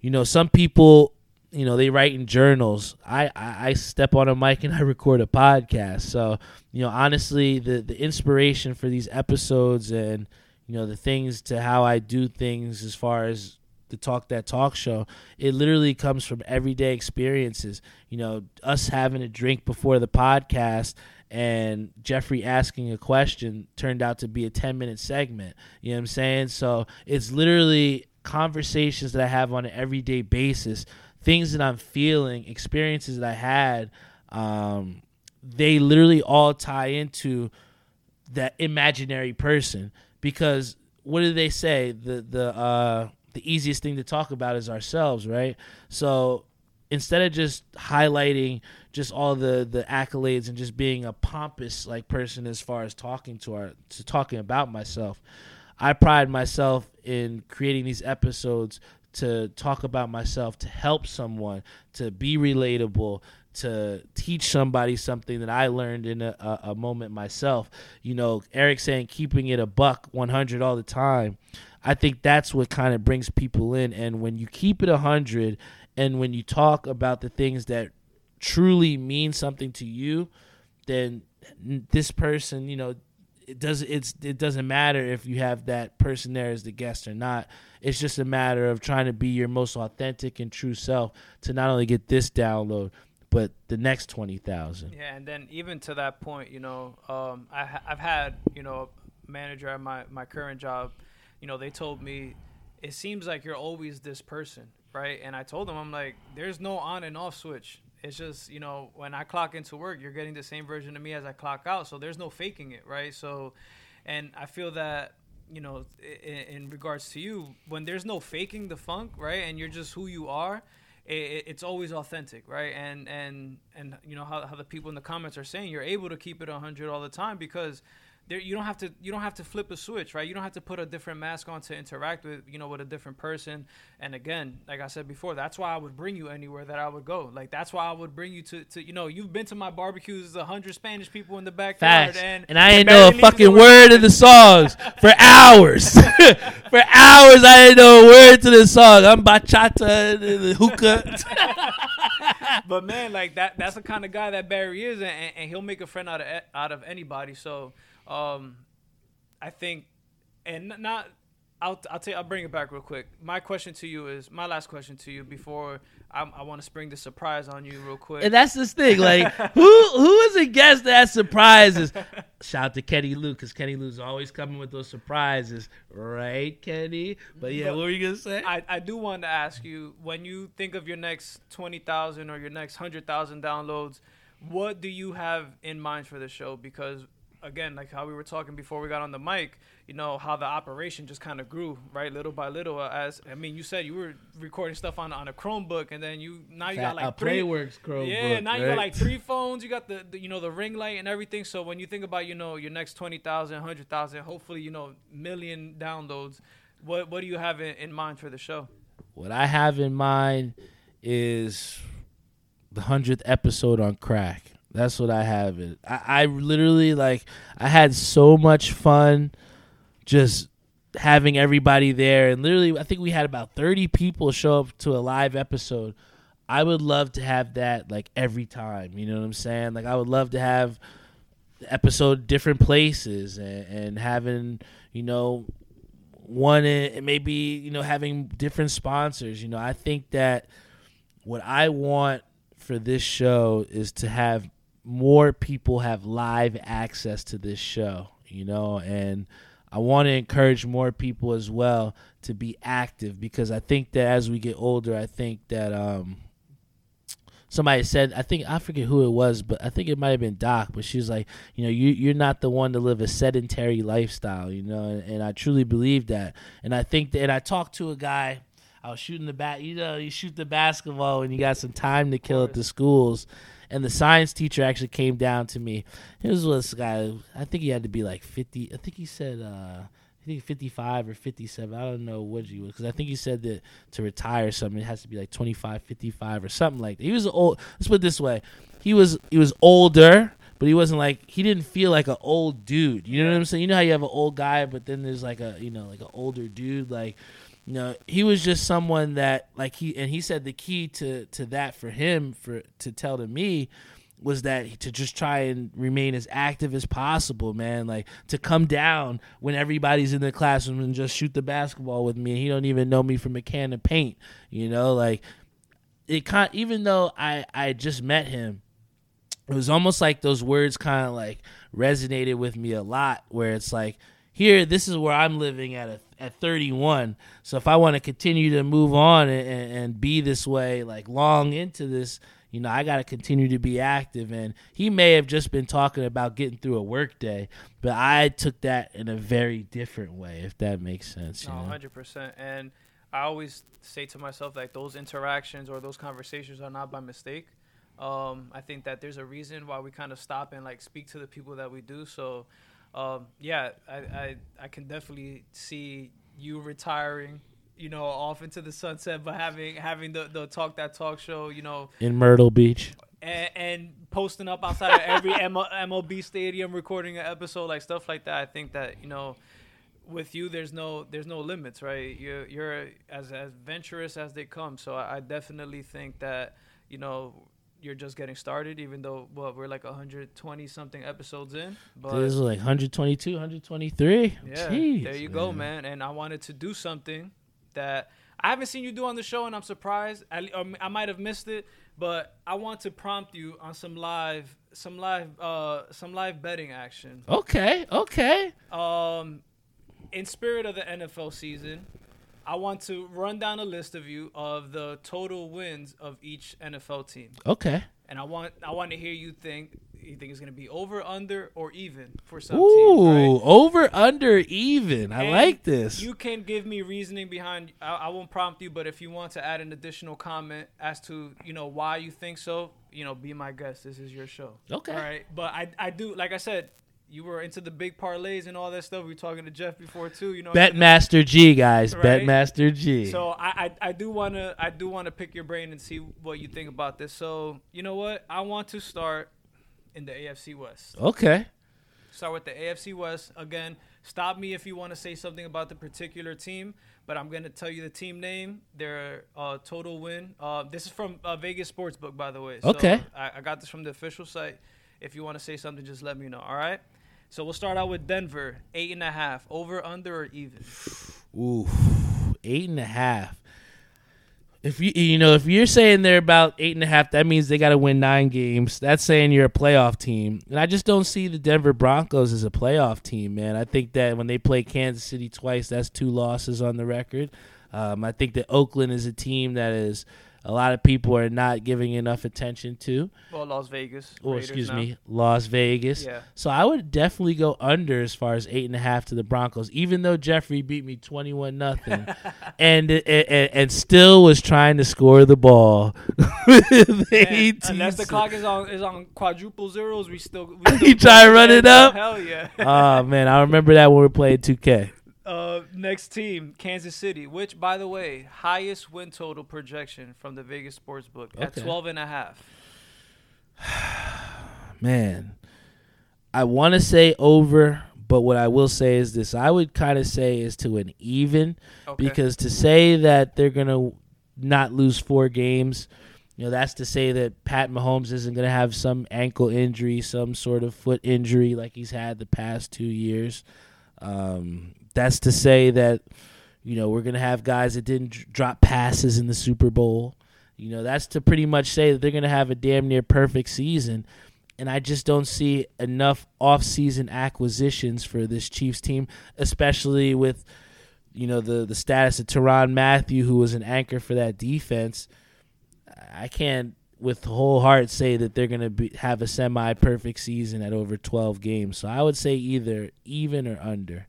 Speaker 1: you know some people you know they write in journals. I, I, I step on a mic and i record a podcast. So you know honestly the the inspiration for these episodes and you know the things to how i do things as far as the talk that talk show it literally comes from everyday experiences. You know us having a drink before the podcast and jeffrey asking a question turned out to be a 10 minute segment. You know what i'm saying? So it's literally conversations that i have on an everyday basis things that I'm feeling, experiences that I had, um, they literally all tie into that imaginary person. Because what do they say? The the uh, the easiest thing to talk about is ourselves, right? So instead of just highlighting just all the the accolades and just being a pompous like person as far as talking to our to talking about myself, I pride myself in creating these episodes to talk about myself, to help someone, to be relatable, to teach somebody something that I learned in a, a, moment myself. You know, Eric saying keeping it a buck 100 all the time. I think that's what kind of brings people in. And when you keep it 100 and when you talk about the things that truly mean something to you, then this person, you know, it does it's it doesn't matter if you have that person there as the guest or not. It's just a matter of trying to be your most authentic and true self to not only get this download but the next 20,000.
Speaker 2: Yeah, and then even to that point, you know, um, I have had, you know, manager at my my current job, you know, they told me it seems like you're always this person, right? And I told them I'm like there's no on and off switch it's just you know when I clock into work, you're getting the same version of me as I clock out. So there's no faking it, right? So, and I feel that you know in, in regards to you, when there's no faking the funk, right, and you're just who you are. It, it's always authentic, right? And and and you know how, how the people in the comments are saying you're able to keep it 100 all the time because there you don't have to you don't have to flip a switch, right? You don't have to put a different mask on to interact with you know with a different person. And again, like I said before, that's why I would bring you anywhere that I would go. Like that's why I would bring you to, to you know you've been to my barbecues, a hundred Spanish people in the backyard,
Speaker 1: Facts.
Speaker 2: and
Speaker 1: And I didn't know a fucking word of the songs for hours. for hours, I didn't know a word to the song. I'm bachata and the hookah.
Speaker 2: but man, like that that's the kind of guy that Barry is, and, and he'll make a friend out of out of anybody. So, um, I think, and not. I'll I'll tell you, I'll bring it back real quick. My question to you is my last question to you before I, I want to spring the surprise on you real quick.
Speaker 1: and that's this thing. Like, who who is a guest that surprises? Shout out to Kenny Lou, because Kenny Lou's always coming with those surprises, right, Kenny? But yeah,
Speaker 2: But
Speaker 1: what were you gonna say?
Speaker 2: I, I do want to ask you when you think of your next 20,000 or your next 100,000 downloads, what do you have in mind for the show? Because, again, like how we were talking before we got on the mic, you know, how the operation just kind of grew, right? Little by little. uh, As I mean, you said you were recording stuff on, on a Chromebook and then you, now you got like
Speaker 1: a
Speaker 2: three.
Speaker 1: Playworks Chromebook,
Speaker 2: Yeah, now you got like three phones. You got the, the you know the ring light and everything. So when you think about you know your next 20,000, 100,000, hopefully you know million downloads, what what do you have in, in mind for the show?
Speaker 1: What I have in mind is the hundredth episode on crack. That's what I have. It. I, I literally like. I had so much fun, just having everybody there, and literally, I think we had about thirty people show up to a live episode. I would love to have that like every time. You know what I'm saying? Like I would love to have episode different places and, and having you know one and maybe you know having different sponsors you know i think that what i want for this show is to have more people have live access to this show you know and i want to encourage more people as well to be active because i think that as we get older i think that um somebody said i think i forget who it was but i think it might have been doc but she was like you know you, you're not the one to live a sedentary lifestyle you know and, and i truly believe that. And i think that and i talked to a guy i was shooting the bat you know you shoot the basketball and you got some time to kill at the schools and the science teacher actually came down to me it was this guy i think he had to be like 50 i think he said uh I think 55 or 57. I don't know what he was because I think he said that to retire something it has to be like 25, 55 or something like that. He was old. Let's put it this way: he was he was older, but he wasn't like he didn't feel like an old dude. You know what I'm saying? You know how you have an old guy, but then there's like a you know like an older dude. Like you know, he was just someone that like he and he said the key to to that for him for to tell to me was that to just try and remain as active as possible, man. Like to come down when everybody's in the classroom and just shoot the basketball with me. And he don't even know me from a can of paint, you know. Like it kind, even though I I just met him, it was almost like those words kind of like resonated with me a lot. Where it's like, here, this is where I'm living at a, at 31. So if I want to continue to move on and, and, be this way, like long into this you know, I got to continue to be active. And he may have just been talking about getting through a work day, but I took that in a very different way, if that makes sense. You
Speaker 2: No,
Speaker 1: know?
Speaker 2: hundred percent. And I always say to myself like those interactions or those conversations are not by mistake. Um, I think that there's a reason why we kind of stop and like speak to the people that we do. So, um, yeah, I, I I can definitely see you retiring. You know, off into the sunset, but having having the, the talk that talk show, you know,
Speaker 1: In Myrtle Beach.
Speaker 2: and, and posting up outside of every MLB stadium, recording an episode, like stuff like that. I think that you know, with you, there's no there's no limits, right? You're you're as as venturous as they come. So I, I definitely think that you know you're just getting started, even though well we're like 120 something episodes in. But
Speaker 1: This is like 122, 123.
Speaker 2: yeah,
Speaker 1: Jeez,
Speaker 2: there you go, man. And I wanted to do something that I haven't seen you do on the show, and I'm surprised. I, I might have missed it, but I want to prompt you on some live, some live, uh, some live betting action.
Speaker 1: Okay, okay.
Speaker 2: Um, in spirit of the NFL season, I want to run down a list of you of the total wins of each NFL team,
Speaker 1: Okay.
Speaker 2: and I want I want to hear you think you think it's going to be over, under, or even for some
Speaker 1: Ooh,
Speaker 2: teams. Right?
Speaker 1: over, under, even. I
Speaker 2: And
Speaker 1: like this.
Speaker 2: You can give me reasoning behind. I, I won't prompt you, but if you want to add an additional comment as to you know why you think so, you know, be my guest. This is your show.
Speaker 1: Okay.
Speaker 2: All right. But I I do like I said, you were into the big parlays and all that stuff. We were talking to Jeff before too. You know.
Speaker 1: Betmaster G, guys.
Speaker 2: Right?
Speaker 1: Betmaster G.
Speaker 2: So I, I I do wanna I do wanna pick your brain and see what you think about this. So you know what? I want to start in the AFC West.
Speaker 1: okay.
Speaker 2: Start with the AFC West again. Stop me if you want to say something about the particular team, but I'm going to tell you the team name, their uh, total win. Uh, this is from uh, Vegas Sportsbook, by the way. So
Speaker 1: Okay.
Speaker 2: I, I got this from the official site. If you want to say something, just let me know. All right. So we'll start out with Denver, eight and a half, over, under, or even.
Speaker 1: Ooh, eight and a half. If you you know if you're saying they're about eight and a half, that means they got to win nine games. That's saying you're a playoff team, and I just don't see the Denver Broncos as a playoff team, man. I think that when they play Kansas City twice, that's two losses on the record. Um, I think that Oakland is a team that is a lot of people are not giving enough attention to.
Speaker 2: Well, Las Vegas.
Speaker 1: Or
Speaker 2: Raiders
Speaker 1: excuse
Speaker 2: now.
Speaker 1: me, Las Vegas.
Speaker 2: Yeah.
Speaker 1: So I would definitely go under as far as eight and a half to the Broncos, even though Jeffrey beat me twenty one nothing, and, and and still was trying to score the ball. 18
Speaker 2: unless the clock is on is on quadruple zeros, we still. We still
Speaker 1: try to run it up?
Speaker 2: Hell yeah.
Speaker 1: oh man, I remember that when we played two K.
Speaker 2: Uh, next team, Kansas City, which, by the way, highest win total projection from the Vegas Sportsbook at
Speaker 1: Okay.
Speaker 2: 12 and a half.
Speaker 1: Man, I want to say over, but what I will say is this: I would kind of say is to an even.
Speaker 2: Okay.
Speaker 1: because to say that they're gonna not lose four games, you know, that's to say that Pat Mahomes isn't gonna have some ankle injury, some sort of foot injury like he's had the past two years. Um, that's to say that you know we're gonna have guys that didn't drop passes in the Super Bowl. You know, that's to pretty much say that they're gonna have a damn near perfect season. And I just don't see enough off-season acquisitions for this Chiefs team, especially with you know the the status of Tyrann Mathieu, who was an anchor for that defense. I can't, with whole heart, say that they're gonna be, have a semi perfect season at over twelve games. So I would say either even or under,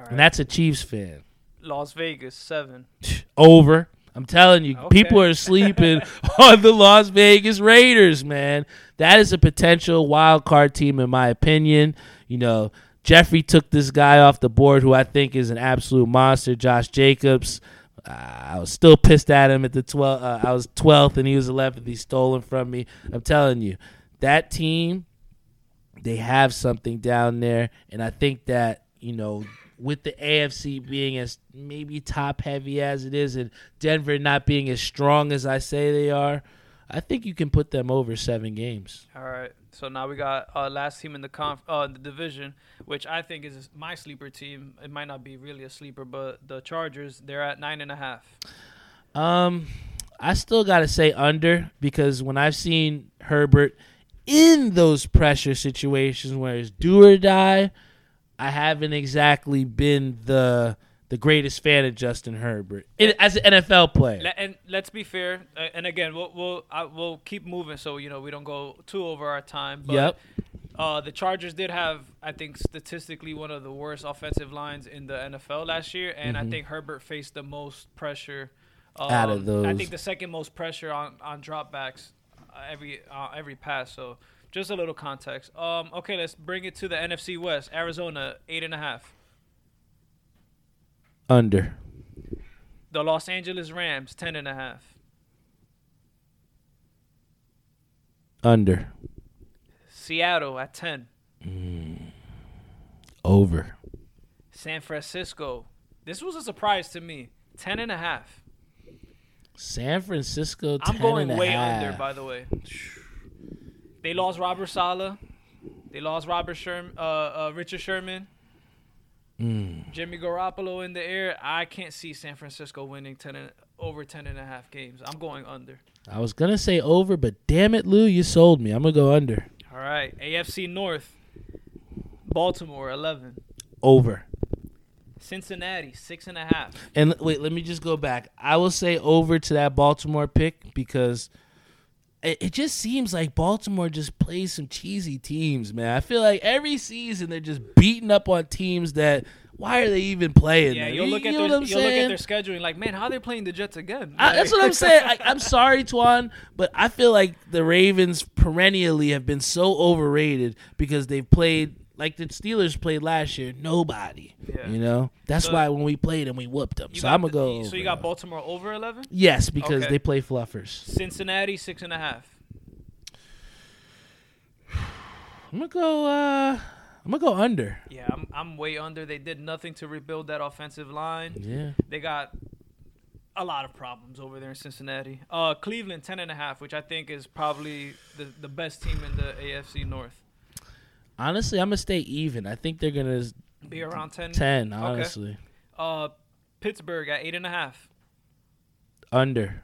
Speaker 2: right.
Speaker 1: and that's a Chiefs fan.
Speaker 2: Las Vegas, seven.
Speaker 1: Over. I'm telling you,
Speaker 2: Okay.
Speaker 1: people are sleeping on the Las Vegas Raiders, man. That is a potential wild card team, in my opinion. You know, Jeffrey took this guy off the board who I think is an absolute monster, Josh Jacobs. Uh, I was still pissed at him at the 12th. Uh, I was 12th and he was 11th. He stole him from me. I'm telling you, that team, they have something down there. And I think that, you know, with the AFC being as maybe top heavy as it is and Denver not being as strong as I say they are, I think you can put them over seven games.
Speaker 2: All right. So now we got uh, last team in the conf- uh, the division, which I think is my sleeper team. It might not be really a sleeper, but the Chargers, they're at nine and a half.
Speaker 1: Um, I still got to say under because when I've seen Herbert in those pressure situations where it's do or die, I haven't exactly been the the greatest fan of Justin Herbert as an NFL player.
Speaker 2: And let's be fair. Uh, and again, we'll we'll I, we'll keep moving so you know we don't go too over our time. But
Speaker 1: Yep.
Speaker 2: Uh, the Chargers did have, I think, statistically one of the worst offensive lines in the NFL last year, and I think Herbert faced the most pressure um,
Speaker 1: Mm-hmm. Out of those, I
Speaker 2: think the second most pressure on on dropbacks uh, every uh, every pass. So just a little context. Um, okay, let's bring it to the NFC West. Arizona eight and a half.
Speaker 1: Under.
Speaker 2: The Los Angeles Rams ten and a half.
Speaker 1: Under.
Speaker 2: Seattle at ten.
Speaker 1: Over.
Speaker 2: San Francisco. This was a surprise to me. Ten and a half.
Speaker 1: San Francisco. 10
Speaker 2: I'm going way
Speaker 1: half.
Speaker 2: under, by the way. They lost Robert Saleh. They lost Robert Sherman, uh, uh, Richard Sherman,
Speaker 1: Mm.
Speaker 2: Jimmy Garoppolo in the air. I can't see San Francisco winning ten and, over 10 and a half games. I'm going under.
Speaker 1: I was gonna say over, but damn it, Lou, you sold me. I'm gonna go under.
Speaker 2: All right, AFC North. Baltimore 11.
Speaker 1: Over.
Speaker 2: Cincinnati six and a half.
Speaker 1: And wait, let me just go back. I will say over to that Baltimore pick because it, it just seems like Baltimore just plays some cheesy teams, man. I feel like every season they're just beating up on teams that why are they even playing?
Speaker 2: Yeah, you'll
Speaker 1: You-
Speaker 2: look at
Speaker 1: you
Speaker 2: their, you'll look at their scheduling like, man, how are they playing the Jets again?
Speaker 1: I, that's what I'm saying. I, I'm sorry, Twan, but I feel like the Ravens perennially have been so overrated because they've played like the Steelers played last year. Nobody,
Speaker 2: Yeah.
Speaker 1: you know. That's
Speaker 2: So-
Speaker 1: why when we played them, we whooped them. So I'm gonna go.
Speaker 2: So you got. Baltimore over eleven.
Speaker 1: Yes, because
Speaker 2: Okay.
Speaker 1: they play fluffers.
Speaker 2: Cincinnati six and a half.
Speaker 1: I'm gonna go. uh I'm gonna go under.
Speaker 2: Yeah, I'm I'm way under. They did nothing to rebuild that offensive line.
Speaker 1: Yeah.
Speaker 2: They got a lot of problems over there in Cincinnati. Uh, Cleveland ten and a half, which I think is probably the the best team in the AFC North.
Speaker 1: Honestly, I'm gonna stay even. I think they're gonna
Speaker 2: Be around ten.
Speaker 1: ten. Honestly,
Speaker 2: Uh, Pittsburgh at eight and a half.
Speaker 1: under.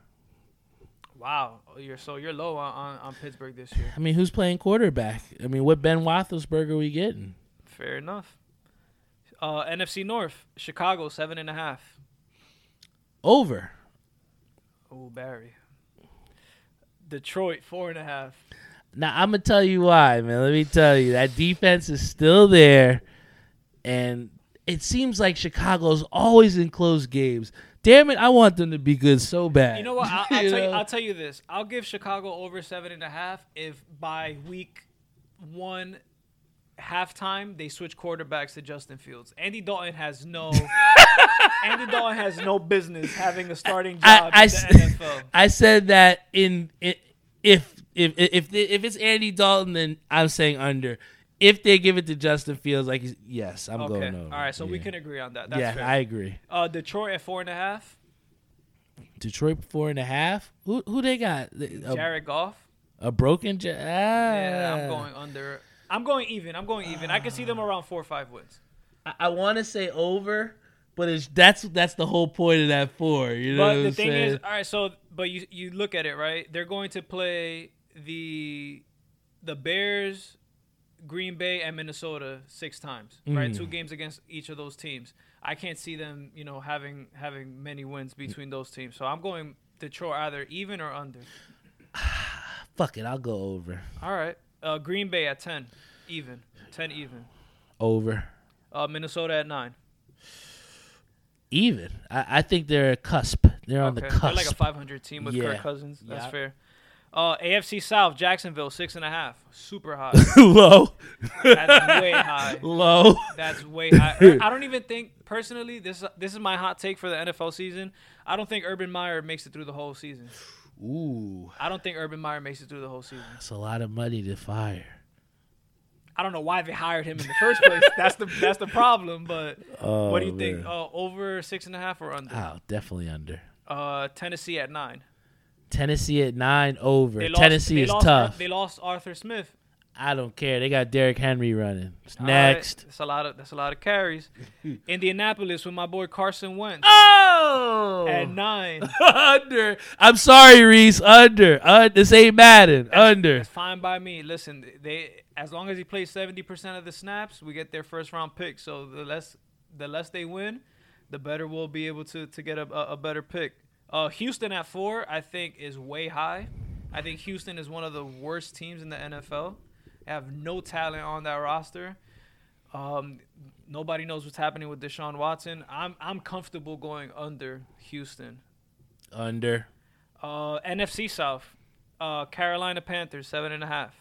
Speaker 2: Wow, you're so you're low on, on, on Pittsburgh this year.
Speaker 1: I mean, who's playing quarterback? I mean, what Ben Roethlisberger are we getting?
Speaker 2: Fair enough. Uh, NFC North, Chicago seven and a half.
Speaker 1: Over.
Speaker 2: Oh, Barry. Detroit four and a half.
Speaker 1: Now I'm gonna tell you why, man. Let me tell you that defense is still there, and it seems like Chicago's always in close games. Damn it, I want them to be good so bad.
Speaker 2: You know what? I'll, I'll
Speaker 1: You
Speaker 2: tell you. I'll tell you this. I'll give Chicago over seven and a half if by week one halftime they switch quarterbacks to Justin Fields. Andy Dalton has no. Andy Dalton has no business having a starting job
Speaker 1: I, I
Speaker 2: in the NFL.
Speaker 1: I said that in, in if if if if it's Andy Dalton, then I'm saying under. If they give it to Justin Fields, like yes, I'm
Speaker 2: Okay.
Speaker 1: going over.
Speaker 2: All right. So we can agree on that. That's
Speaker 1: yeah,
Speaker 2: fair.
Speaker 1: I agree.
Speaker 2: uh, Detroit at four and a half.
Speaker 1: Detroit four and a half. Who who they got? A,
Speaker 2: Jared Goff.
Speaker 1: a broken. Ja- ah.
Speaker 2: Yeah, I'm going under. I'm going even. I'm going even. I can see them around four or five wins.
Speaker 1: I, I want to say over, but it's that's that's the whole point of that four. You know
Speaker 2: But
Speaker 1: what
Speaker 2: the
Speaker 1: I'm
Speaker 2: thing
Speaker 1: saying?
Speaker 2: is, all right. So, but you you look at it right. They're going to play the the Bears, Green Bay, and Minnesota six times. Right,
Speaker 1: Mm.
Speaker 2: two games against each of those teams. I can't see them, you know, having having many wins between those teams. So I'm going Detroit either even or under.
Speaker 1: fuck it, I'll go over.
Speaker 2: All right. Uh, Green Bay at ten, even ten even.
Speaker 1: Over.
Speaker 2: Uh, Minnesota at nine.
Speaker 1: Even. I, I think they're a cusp. They're on the cusp.
Speaker 2: They're like a 500 team with
Speaker 1: Yeah.
Speaker 2: Kirk Cousins. That's
Speaker 1: Yep.
Speaker 2: fair. Uh, AFC South, Jacksonville, six and a half. Super high.
Speaker 1: Low.
Speaker 2: That's way high.
Speaker 1: Low.
Speaker 2: That's way high. I don't even think personally. This this is my hot take for the NFL season. I don't think Urban Meyer makes it through the whole season.
Speaker 1: Ooh.
Speaker 2: I don't think Urban Meyer makes it through the whole season.
Speaker 1: That's a lot of money to fire.
Speaker 2: I don't know why they hired him in the first place. that's the that's the problem. But
Speaker 1: Oh,
Speaker 2: what do you think? Uh, over six and a half or under?
Speaker 1: Oh, definitely under.
Speaker 2: Uh, Tennessee at nine.
Speaker 1: Tennessee at nine over.
Speaker 2: They lost,
Speaker 1: Tennessee
Speaker 2: they
Speaker 1: is
Speaker 2: lost,
Speaker 1: tough.
Speaker 2: They lost Arthur Smith.
Speaker 1: I don't care. They got Derrick Henry running.
Speaker 2: All right,
Speaker 1: Next.
Speaker 2: That's a lot of that's a lot of carries. Indianapolis with my boy Carson Wentz
Speaker 1: Oh.
Speaker 2: at nine.
Speaker 1: under. I'm sorry, Reese. Under. Uh, this ain't Madden. Under.
Speaker 2: That's fine by me. Listen, they as long as he plays seventy percent of the snaps, we get their first round pick. So the less the less they win, the better we'll be able to to get a, a, a better pick. Uh, Houston at four, I think, is way high. I think Houston is one of the worst teams in the NFL. They have no talent on that roster. Um, nobody knows what's happening with Deshaun Watson. I'm I'm comfortable going under Houston.
Speaker 1: Under.
Speaker 2: Uh, NFC South, uh, Carolina Panthers seven and a half.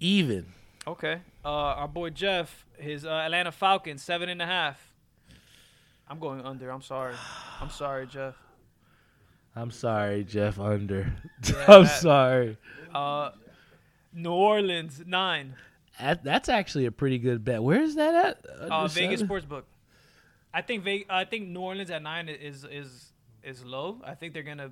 Speaker 1: Even.
Speaker 2: Okay. Uh, our boy Jeff, his uh, Atlanta Falcons, seven and a half. I'm going under. I'm sorry. I'm sorry, Jeff.
Speaker 1: I'm sorry, Jeff. Under.
Speaker 2: Yeah,
Speaker 1: I'm
Speaker 2: that-
Speaker 1: sorry.
Speaker 2: Uh, New Orleans, nine.
Speaker 1: That, that's actually a pretty good bet. Where is that at?
Speaker 2: Uh,
Speaker 1: Under
Speaker 2: Vegas? Sportsbook. I think Ve- I think New Orleans at nine is is is low. I think they're gonna.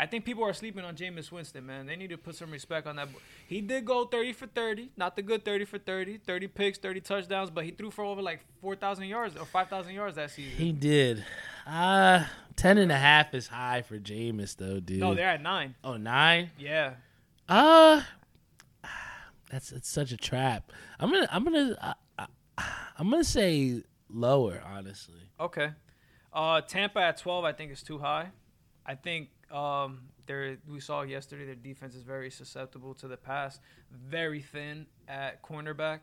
Speaker 2: I think people are sleeping on Jameis Winston, man. They need to put some respect on that. bo- He did go 30 for 30, not the good 30 for 30, 30 picks, 30 touchdowns, but he threw for over like 4,000 yards or 5,000 yards that season.
Speaker 1: He did. Uh, ten and a half is high for Jameis, though, dude.
Speaker 2: no, they're at nine.
Speaker 1: Oh, nine?
Speaker 2: Yeah.
Speaker 1: Uh, that's it's such a trap. I'm gonna I'm gonna uh, uh, I'm gonna say lower, honestly.
Speaker 2: Okay. Uh, Tampa at 12, I think is too high. I think um, they we saw yesterday their defense is very susceptible to the pass, very thin at cornerback.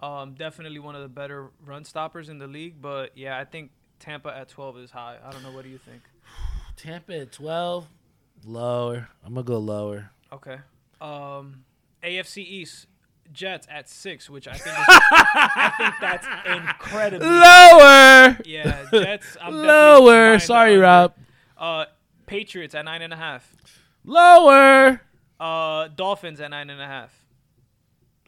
Speaker 2: Um, definitely one of the better run stoppers in the league, but yeah, I think Tampa at 12 is high. I don't know. What do you think?
Speaker 1: Tampa at 12, lower. I'm going to go lower.
Speaker 2: Okay. Um, AFC East, Jets at six, which I think is, I think that's incredible.
Speaker 1: Lower.
Speaker 2: Yeah, Jets. I'm
Speaker 1: Lower. Sorry. Rob.
Speaker 2: Uh, Patriots at nine and a half.
Speaker 1: Lower.
Speaker 2: Uh, Dolphins at nine and a half.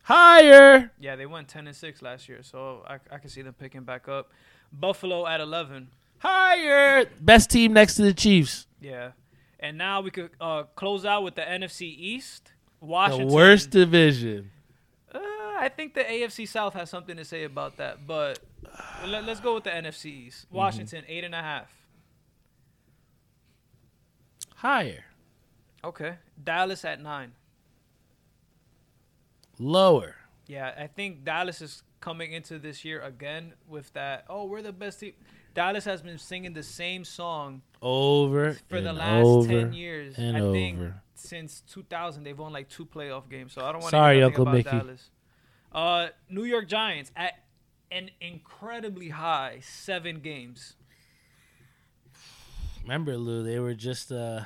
Speaker 1: Higher.
Speaker 2: Yeah, they went ten and six last year, so I, I can see them picking back up. Buffalo at eleven.
Speaker 1: Higher. Best team next to the Chiefs.
Speaker 2: Yeah, and now we could uh, close out with the NFC East. Washington.
Speaker 1: The worst division.
Speaker 2: Uh, I think the AFC South has something to say about that, but let, us go with the NFC East.
Speaker 1: Mm-hmm.
Speaker 2: Washington eight and a half.
Speaker 1: Higher.
Speaker 2: Okay, Dallas at nine.
Speaker 1: Lower.
Speaker 2: Yeah, I think Dallas is coming into this year again with that. Oh, we're the best team. Dallas has been singing the same song
Speaker 1: Over
Speaker 2: for the last ten years.
Speaker 1: and
Speaker 2: I think
Speaker 1: over.
Speaker 2: since 2000 they've won like two playoff games. So I don't want
Speaker 1: Sorry,
Speaker 2: to
Speaker 1: Uncle
Speaker 2: about
Speaker 1: Mickey.
Speaker 2: Dallas. Uh, New York Giants at an incredibly high seven games.
Speaker 1: Remember, Lou, they were just uh,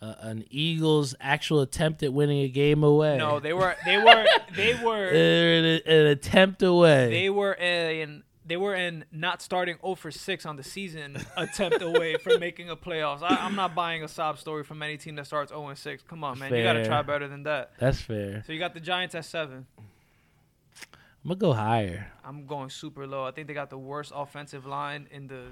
Speaker 1: uh, an Eagles' actual attempt at winning a game away.
Speaker 2: No, they were they were they were
Speaker 1: an, an attempt away.
Speaker 2: they were in they were in not starting 0 for 6 on the season attempt away from making a playoffs. I, I'm not buying a sob story from any team that starts 0 and 6. Come on, man, you got to try better than that.
Speaker 1: That's fair.
Speaker 2: So you got the Giants at seven.
Speaker 1: I'm gonna go higher.
Speaker 2: I'm going super low. I think they got the worst offensive line in the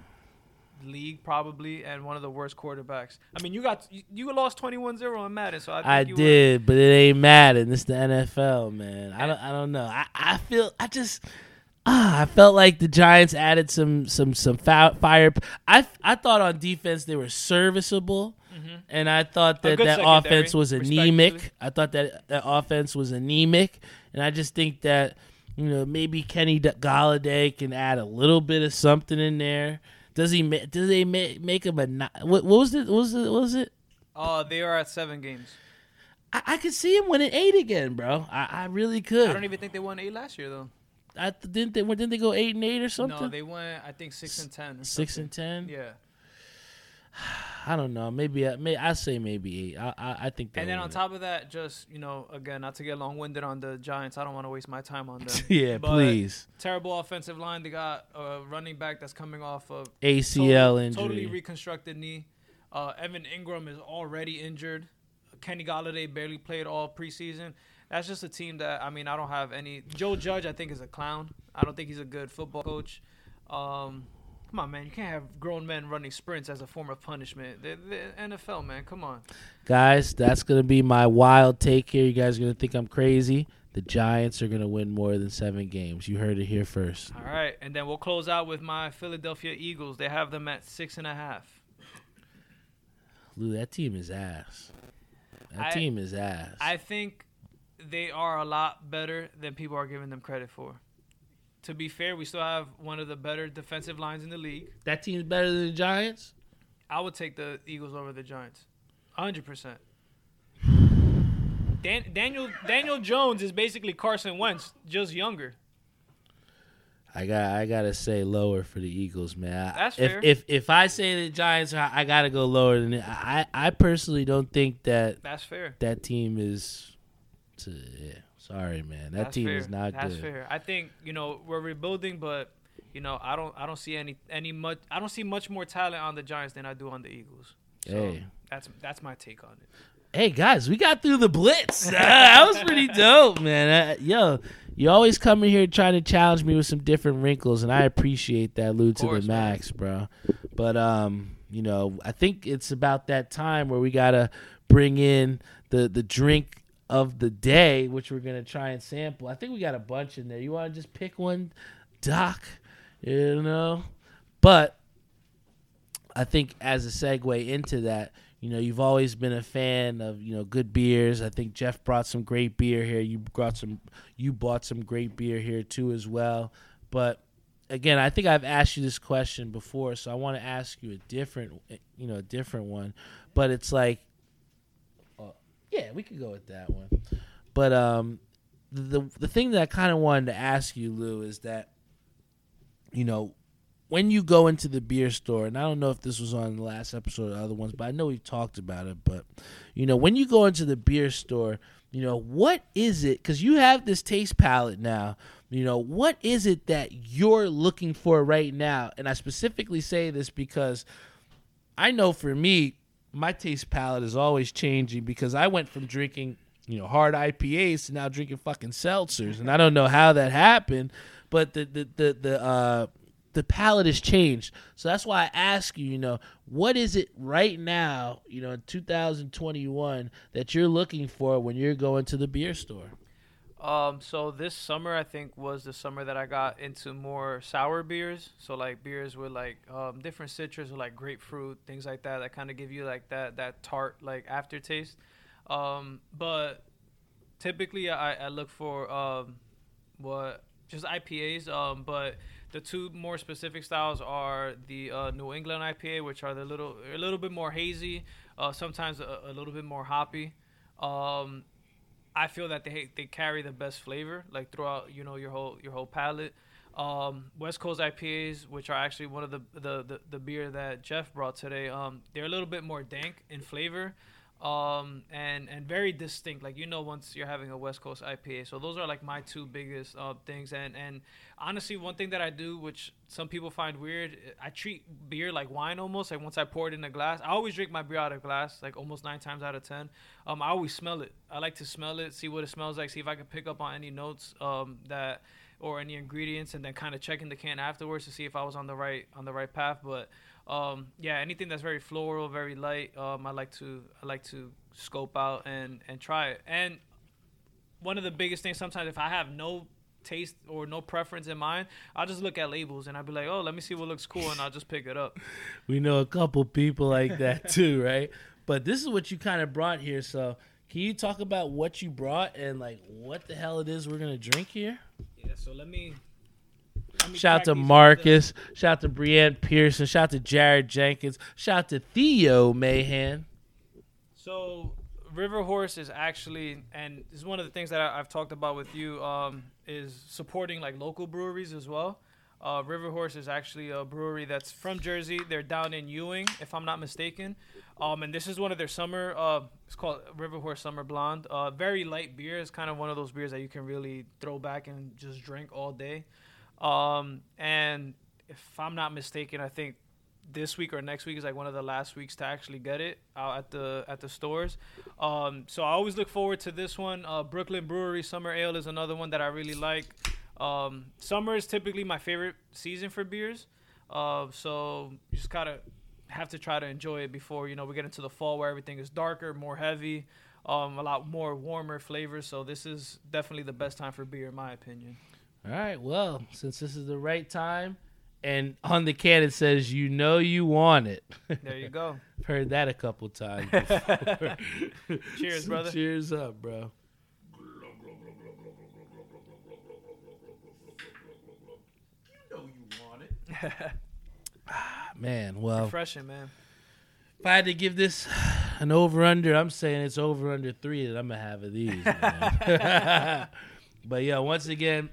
Speaker 2: league probably and one of the worst quarterbacks. I mean, you got you, you lost 21-0 on Madden, so I, think
Speaker 1: I
Speaker 2: you were-
Speaker 1: did, but it ain't Madden. It's the NFL, man. I don't. I don't know. I, I feel. I just. Ah, I felt like the Giants added some some some fire. I I thought on defense they were serviceable, and I thought
Speaker 2: Mm-hmm.
Speaker 1: That that offense was anemic. I thought that that offense was anemic, and I just think that you know maybe Kenny Golladay can add a little bit of something in there. Does he? ma- Does they make make him a? What, what was it? What was it? What was it?
Speaker 2: Uh, they are at 7 games.
Speaker 1: I, I could see him winning eight again, bro. I, I really could.
Speaker 2: I don't even think they won 8 last year though.
Speaker 1: I th- didn't they didn't they go eight and eight or something?
Speaker 2: No, they went I think 6 and 10.
Speaker 1: Six
Speaker 2: something.
Speaker 1: and ten.
Speaker 2: Yeah.
Speaker 1: I don't know. Maybe I may I say maybe eight. I I, I think.
Speaker 2: And then on top of that, just you know, again, not to get long winded on the Giants, I don't want to waste my time on them.
Speaker 1: yeah,
Speaker 2: But
Speaker 1: please.
Speaker 2: Terrible offensive line. They got a running back that's coming off of
Speaker 1: ACL
Speaker 2: totally,
Speaker 1: injury.
Speaker 2: totally reconstructed knee. Uh, Evan Engram is already injured. Kenny Golladay barely played all preseason. That's just a team that I mean I don't have any. Joe Judge I think is a clown. I don't think he's a good football coach. Um, come on, man, you can't have grown men running sprints as a form of punishment. The, the NFL, man, come on.
Speaker 1: Guys, that's gonna be my wild take here. You guys are gonna think I'm crazy. The Giants are gonna win more than seven games. You heard it here first.
Speaker 2: All right, and then we'll close out with my Philadelphia Eagles. They have them at six and a half.
Speaker 1: Lou, that team is ass. That
Speaker 2: I-
Speaker 1: team is ass.
Speaker 2: I think they are a lot better than people are giving them credit for. To be fair, we still have one of the better defensive lines in the league.
Speaker 1: that team's better than the Giants.
Speaker 2: I would take the Eagles over the Giants, hundred percent. Dan- Daniel Daniel Jones is basically Carson Wentz, just younger.
Speaker 1: I got I gotta say lower for the Eagles, man. I-
Speaker 2: That's
Speaker 1: if,
Speaker 2: fair.
Speaker 1: If if I say the Giants, are, I gotta go lower than it. I I personally don't think that
Speaker 2: That's fair.
Speaker 1: that team is. To, yeah, sorry, man. That
Speaker 2: That's
Speaker 1: team
Speaker 2: fair.
Speaker 1: is not good.
Speaker 2: That's
Speaker 1: good.
Speaker 2: fair. I think you know we're rebuilding, but you know I don't I don't see any any much I don't see much more talent on the Giants than I do on the Eagles. So
Speaker 1: Hey.
Speaker 2: that's that's my take on it.
Speaker 1: Hey guys, we got through the blitz. that was pretty dope, man. Uh, yo, you always come in here trying to challenge me with some different wrinkles, and I appreciate that, Lou, to the max, bro. But um, you know, I think it's about that time where we gotta bring in the the drink of the day, which we're gonna try and sample. I think we got a bunch in there. You want to just pick one, Doc? You know, but I think as a segue into that, you know, you've always been a fan of you know good beers. I think Jeff brought some great beer here. You brought some, you bought some great beer here too as well. But again, I think I've asked you this question before, so I want to ask you a different, you know, a different one. But it's like, yeah, we could go with that one. But um, the the thing that I kind of wanted to ask you, Lou, is that, you know, when you go into the beer store, and I don't know if this was on the last episode or other ones, but I know we've talked about it. But you know, when you go into the beer store, you know, what is it? Because you have this taste palette now. You know, what is it that you're looking for right now? And I specifically say this because I know for me, my taste palette is always changing because I went from drinking, you know, hard IPAs to now drinking fucking seltzers, and I don't know how that happened, but the the the the uh, the palette has changed. So that's why I ask you, you know, what is it right now, you know, in 2021 that you're looking for when you're going to the beer store?
Speaker 2: Um, so this summer I think was the summer that I got into more sour beers. So like beers with like um, different citrus, or like grapefruit, things like that. That kind of give you like that that tart like aftertaste. Um, but typically I, I look for um, what just IPAs. Um, but the two more specific styles are the uh, New England IPA, which are the little a little bit more hazy, uh, sometimes a, a, little bit more hoppy. Um, I feel that they they carry the best flavor like throughout you know your whole your whole palate. Um, West Coast IPAs, which are actually one of the the, the, the beer that Jeff brought today, um, they're a little bit more dank in flavor um, and and very distinct. Like you know, once you're having a West Coast IPA, so those are like my two biggest uh, things. And and honestly, one thing that I do, which some people find weird, I treat beer like wine almost. Like once I pour it in a glass, I always drink my beer out of glass, like almost nine times out of ten. Um, I always smell it. I like to smell it, see what it smells like, see if I can pick up on any notes um, that or any ingredients, and then kind of checking the can afterwards to see if I was on the right on the right path. But um, yeah, anything that's very floral, very light, um, I like to I like to scope out and and try it. And one of the biggest things sometimes if I have no taste or no preference in mind, I'll just look at labels and I'll be like, oh, let me see what looks cool, and I'll just pick it up.
Speaker 1: we know a couple people like that too, right? But this is what you kind of brought here. So, can you talk about what you brought and like what the hell it is we're gonna drink here?
Speaker 2: Yeah. So let me
Speaker 1: Shout out to Marcus. Shout out to Brienne Pearson. Shout out to Jared Jenkins. Shout out to Theo Mahan.
Speaker 2: So River Horse is actually, and this is one of the things that I, have talked about with you, um, is supporting like local breweries as well. Uh, River Horse is actually a brewery that's from Jersey. They're down in Ewing, if I'm not mistaken. Um, and this is one of their summer. Uh, it's called River Horse Summer Blonde. Uh, very light beer. It's kind of one of those beers that you can really throw back and just drink all day. Um, and if I'm not mistaken, I think this week or next week is like one of the last weeks to actually get it out at the at the stores. Um, so I always look forward to this one. Uh, Brooklyn Brewery Summer Ale is another one that I really like. Um, summer is typically my favorite season for beers. Uh, so you just gotta have to try to enjoy it before you know we get into the fall where everything is darker, more heavy, um, a lot more warmer flavors. So this is definitely the best time for beer in my opinion.
Speaker 1: All right. Well, since this is the right time, and on the can it says, "You know you want it."
Speaker 2: There you go.
Speaker 1: Heard that a couple times.
Speaker 2: cheers, brother.
Speaker 1: Cheers up, bro. You know you want it. Ah, man, well,
Speaker 2: refreshing, man.
Speaker 1: If I had to give this an over under, I'm saying it's over under three that I'm gonna have of these. but yeah, once again,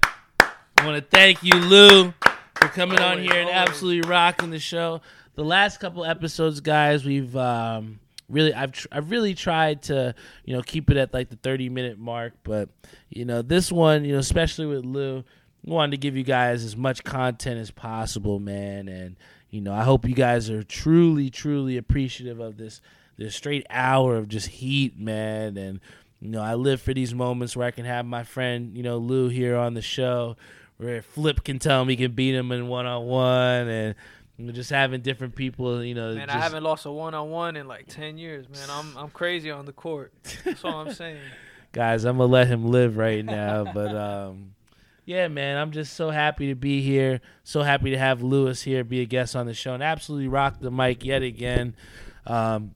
Speaker 1: I want to thank you, Lou, for coming always, on here and always. absolutely rocking the show. The last couple episodes, guys, we've um, really I've tr- I've really tried to you know keep it at like the 30 minute mark, but you know this one, you know, especially with Lou, wanted to give you guys as much content as possible, man, and you know I hope you guys are truly truly appreciative of this this straight hour of just heat, man, and you know I live for these moments where I can have my friend you know Lou here on the show where Flip can tell him he can beat him in one on one, and just having different people, you know.
Speaker 2: Man,
Speaker 1: just...
Speaker 2: I haven't lost a one on one in like ten years, man. I'm I'm crazy on the court. That's all I'm saying.
Speaker 1: Guys, I'm gonna let him live right now, but um, yeah, man, I'm just so happy to be here. So happy to have Lewis here, be a guest on the show, and absolutely rock the mic yet again. Um,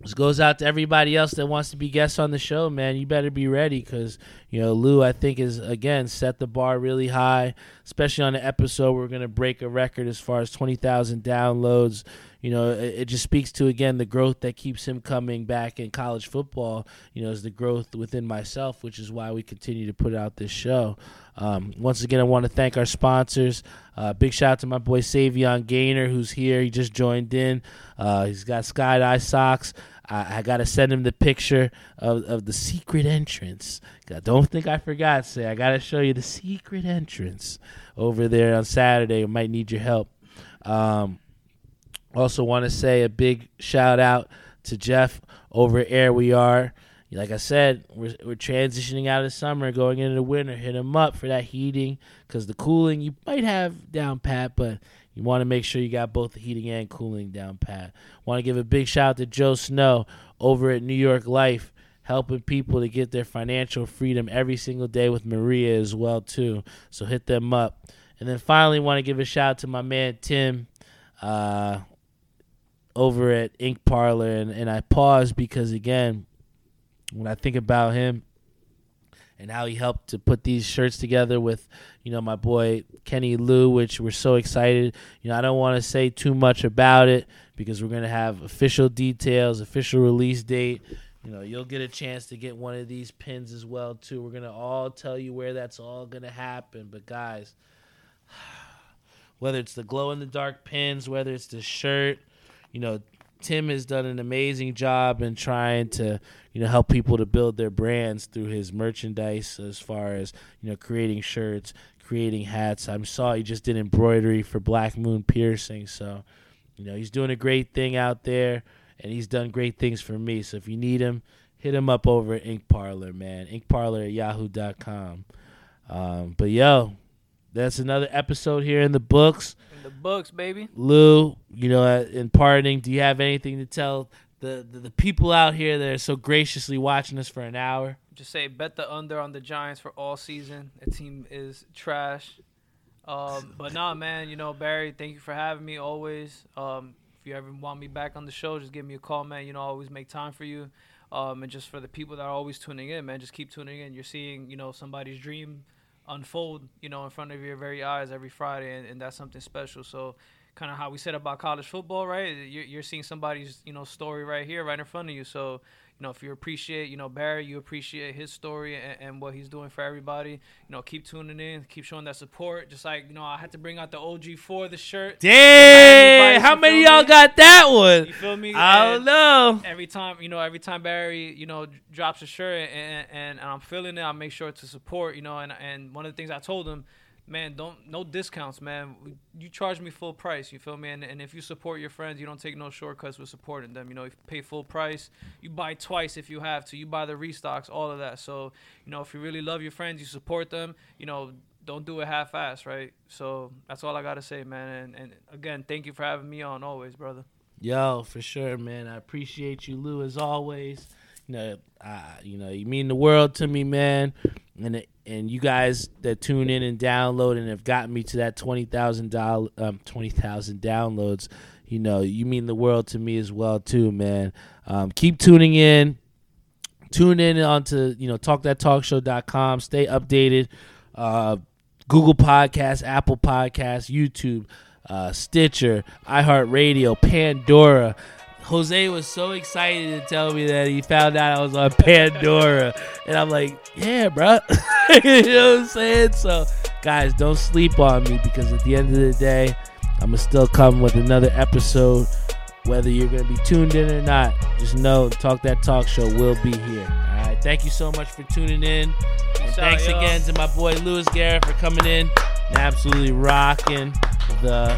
Speaker 1: this goes out to everybody else that wants to be guests on the show, man. You better be ready because You know, Lou, I think, is again set the bar really high, especially on the episode. We're going to break a record as far as 20,000 downloads. You know, it, it, just speaks to, again, the growth that keeps him coming back in college football, you know, is the growth within myself, which is why we continue to put out this show. Um, once again, I want to thank our sponsors. Uh, big shout out to my boy Savion Gaynor, who's here. He just joined in. Uh, he's got Skydive socks. I, I got to send him the picture of, of the secret entrance. Don't think I forgot, say. I got to show you the secret entrance over there on Saturday. We might need your help. Um, also, want to say a big shout out to Jeff over Air We Are. Like I said, we're, we're transitioning out of summer, going into the winter. Hit them up for that heating because the cooling you might have down pat, but you want to make sure you got both the heating and cooling down pat. Want to give a big shout out to Joe Snow over at New York Life, helping people to get their financial freedom every single day with Maria as well too. So hit them up. And then finally, want to give a shout out to my man Tim. Uh, over at Ink Parlor, and, and I pause because again, when I think about him and how he helped to put these shirts together with, you know, my boy Kenny Lou, which we're so excited. You know, I don't want to say too much about it because we're gonna have official details, official release date. You know, you'll get a chance to get one of these pins as well too. We're gonna all tell you where that's all gonna happen. But guys, whether it's the glow in the dark pins, whether it's the shirt, you know, Tim has done an amazing job in trying to, you know, help people to build their brands through his merchandise as far as, you know, creating shirts, creating hats. I saw he just did embroidery for Black Moon Piercing. So, you know, he's doing a great thing out there and he's done great things for me. So if you need him, hit him up over at Ink Parlor, man. Ink Parlor at yahoo.com. Um, but yo, that's another episode here in the books
Speaker 2: the books, baby.
Speaker 1: Lou, you know, uh, in parting, do you have anything to tell the, the, the people out here that are so graciously watching us for an hour?
Speaker 2: Just say bet the under on the Giants for all season. The team is trash. Um, but nah, man, you know Barry, thank you for having me always. Um, if you ever want me back on the show, just give me a call, man. You know, I always make time for you. Um, and just for the people that are always tuning in, man, just keep tuning in. You're seeing, you know, somebody's dream unfold, you know, in front of your very eyes every Friday, and, and that's something special. So, kind of how we said about college football, right? You're, you're seeing somebody's, you know, story right here, right in front of you. So, you know, if you appreciate, you know, Barry, you appreciate his story and, and, what he's doing for everybody. You know, keep tuning in, keep showing that support. Just like you know, I had to bring out the OG for the shirt.
Speaker 1: Damn, how many y'all got that one? You feel me? I don't know.
Speaker 2: Every time, you know, every time Barry, you know, drops a shirt and, and, and I'm feeling it, I make sure to support. You know, and and one of the things I told him man, don't no discounts, man. You charge me full price. You feel me? And, and if you support your friends, you don't take no shortcuts with supporting them. You know, if you pay full price, you buy twice if you have to. You buy the restocks, all of that. So you know, if you really love your friends, you support them. You know, don't do it half-ass, right? So that's all I gotta say, man. And, and again, thank you for having me on always, brother.
Speaker 1: Yo, for sure, man. I appreciate you, Lou, as always. You know, you know, you mean the world to me, man. And and you guys that tune in and download and have gotten me to that twenty thousand dollars, um, twenty thousand downloads, you know, you mean the world to me as well too, man. Um, keep tuning in. Tune in onto you know talkthattalkshow.com. Stay updated. Uh, Google Podcasts, Apple Podcasts, YouTube, uh, Stitcher, iHeartRadio, Pandora. Jose was so excited to tell me that he found out I was on Pandora. And I'm like, yeah, bro. you know what I'm saying? So, guys, don't sleep on me because at the end of the day, I'm going to still come with another episode. Whether you're going to be tuned in or not, just know Talk That Talk Show will be here. All right. Thank you so much for tuning in. And thanks again to my boy Lewis Garrett for coming in and absolutely rocking the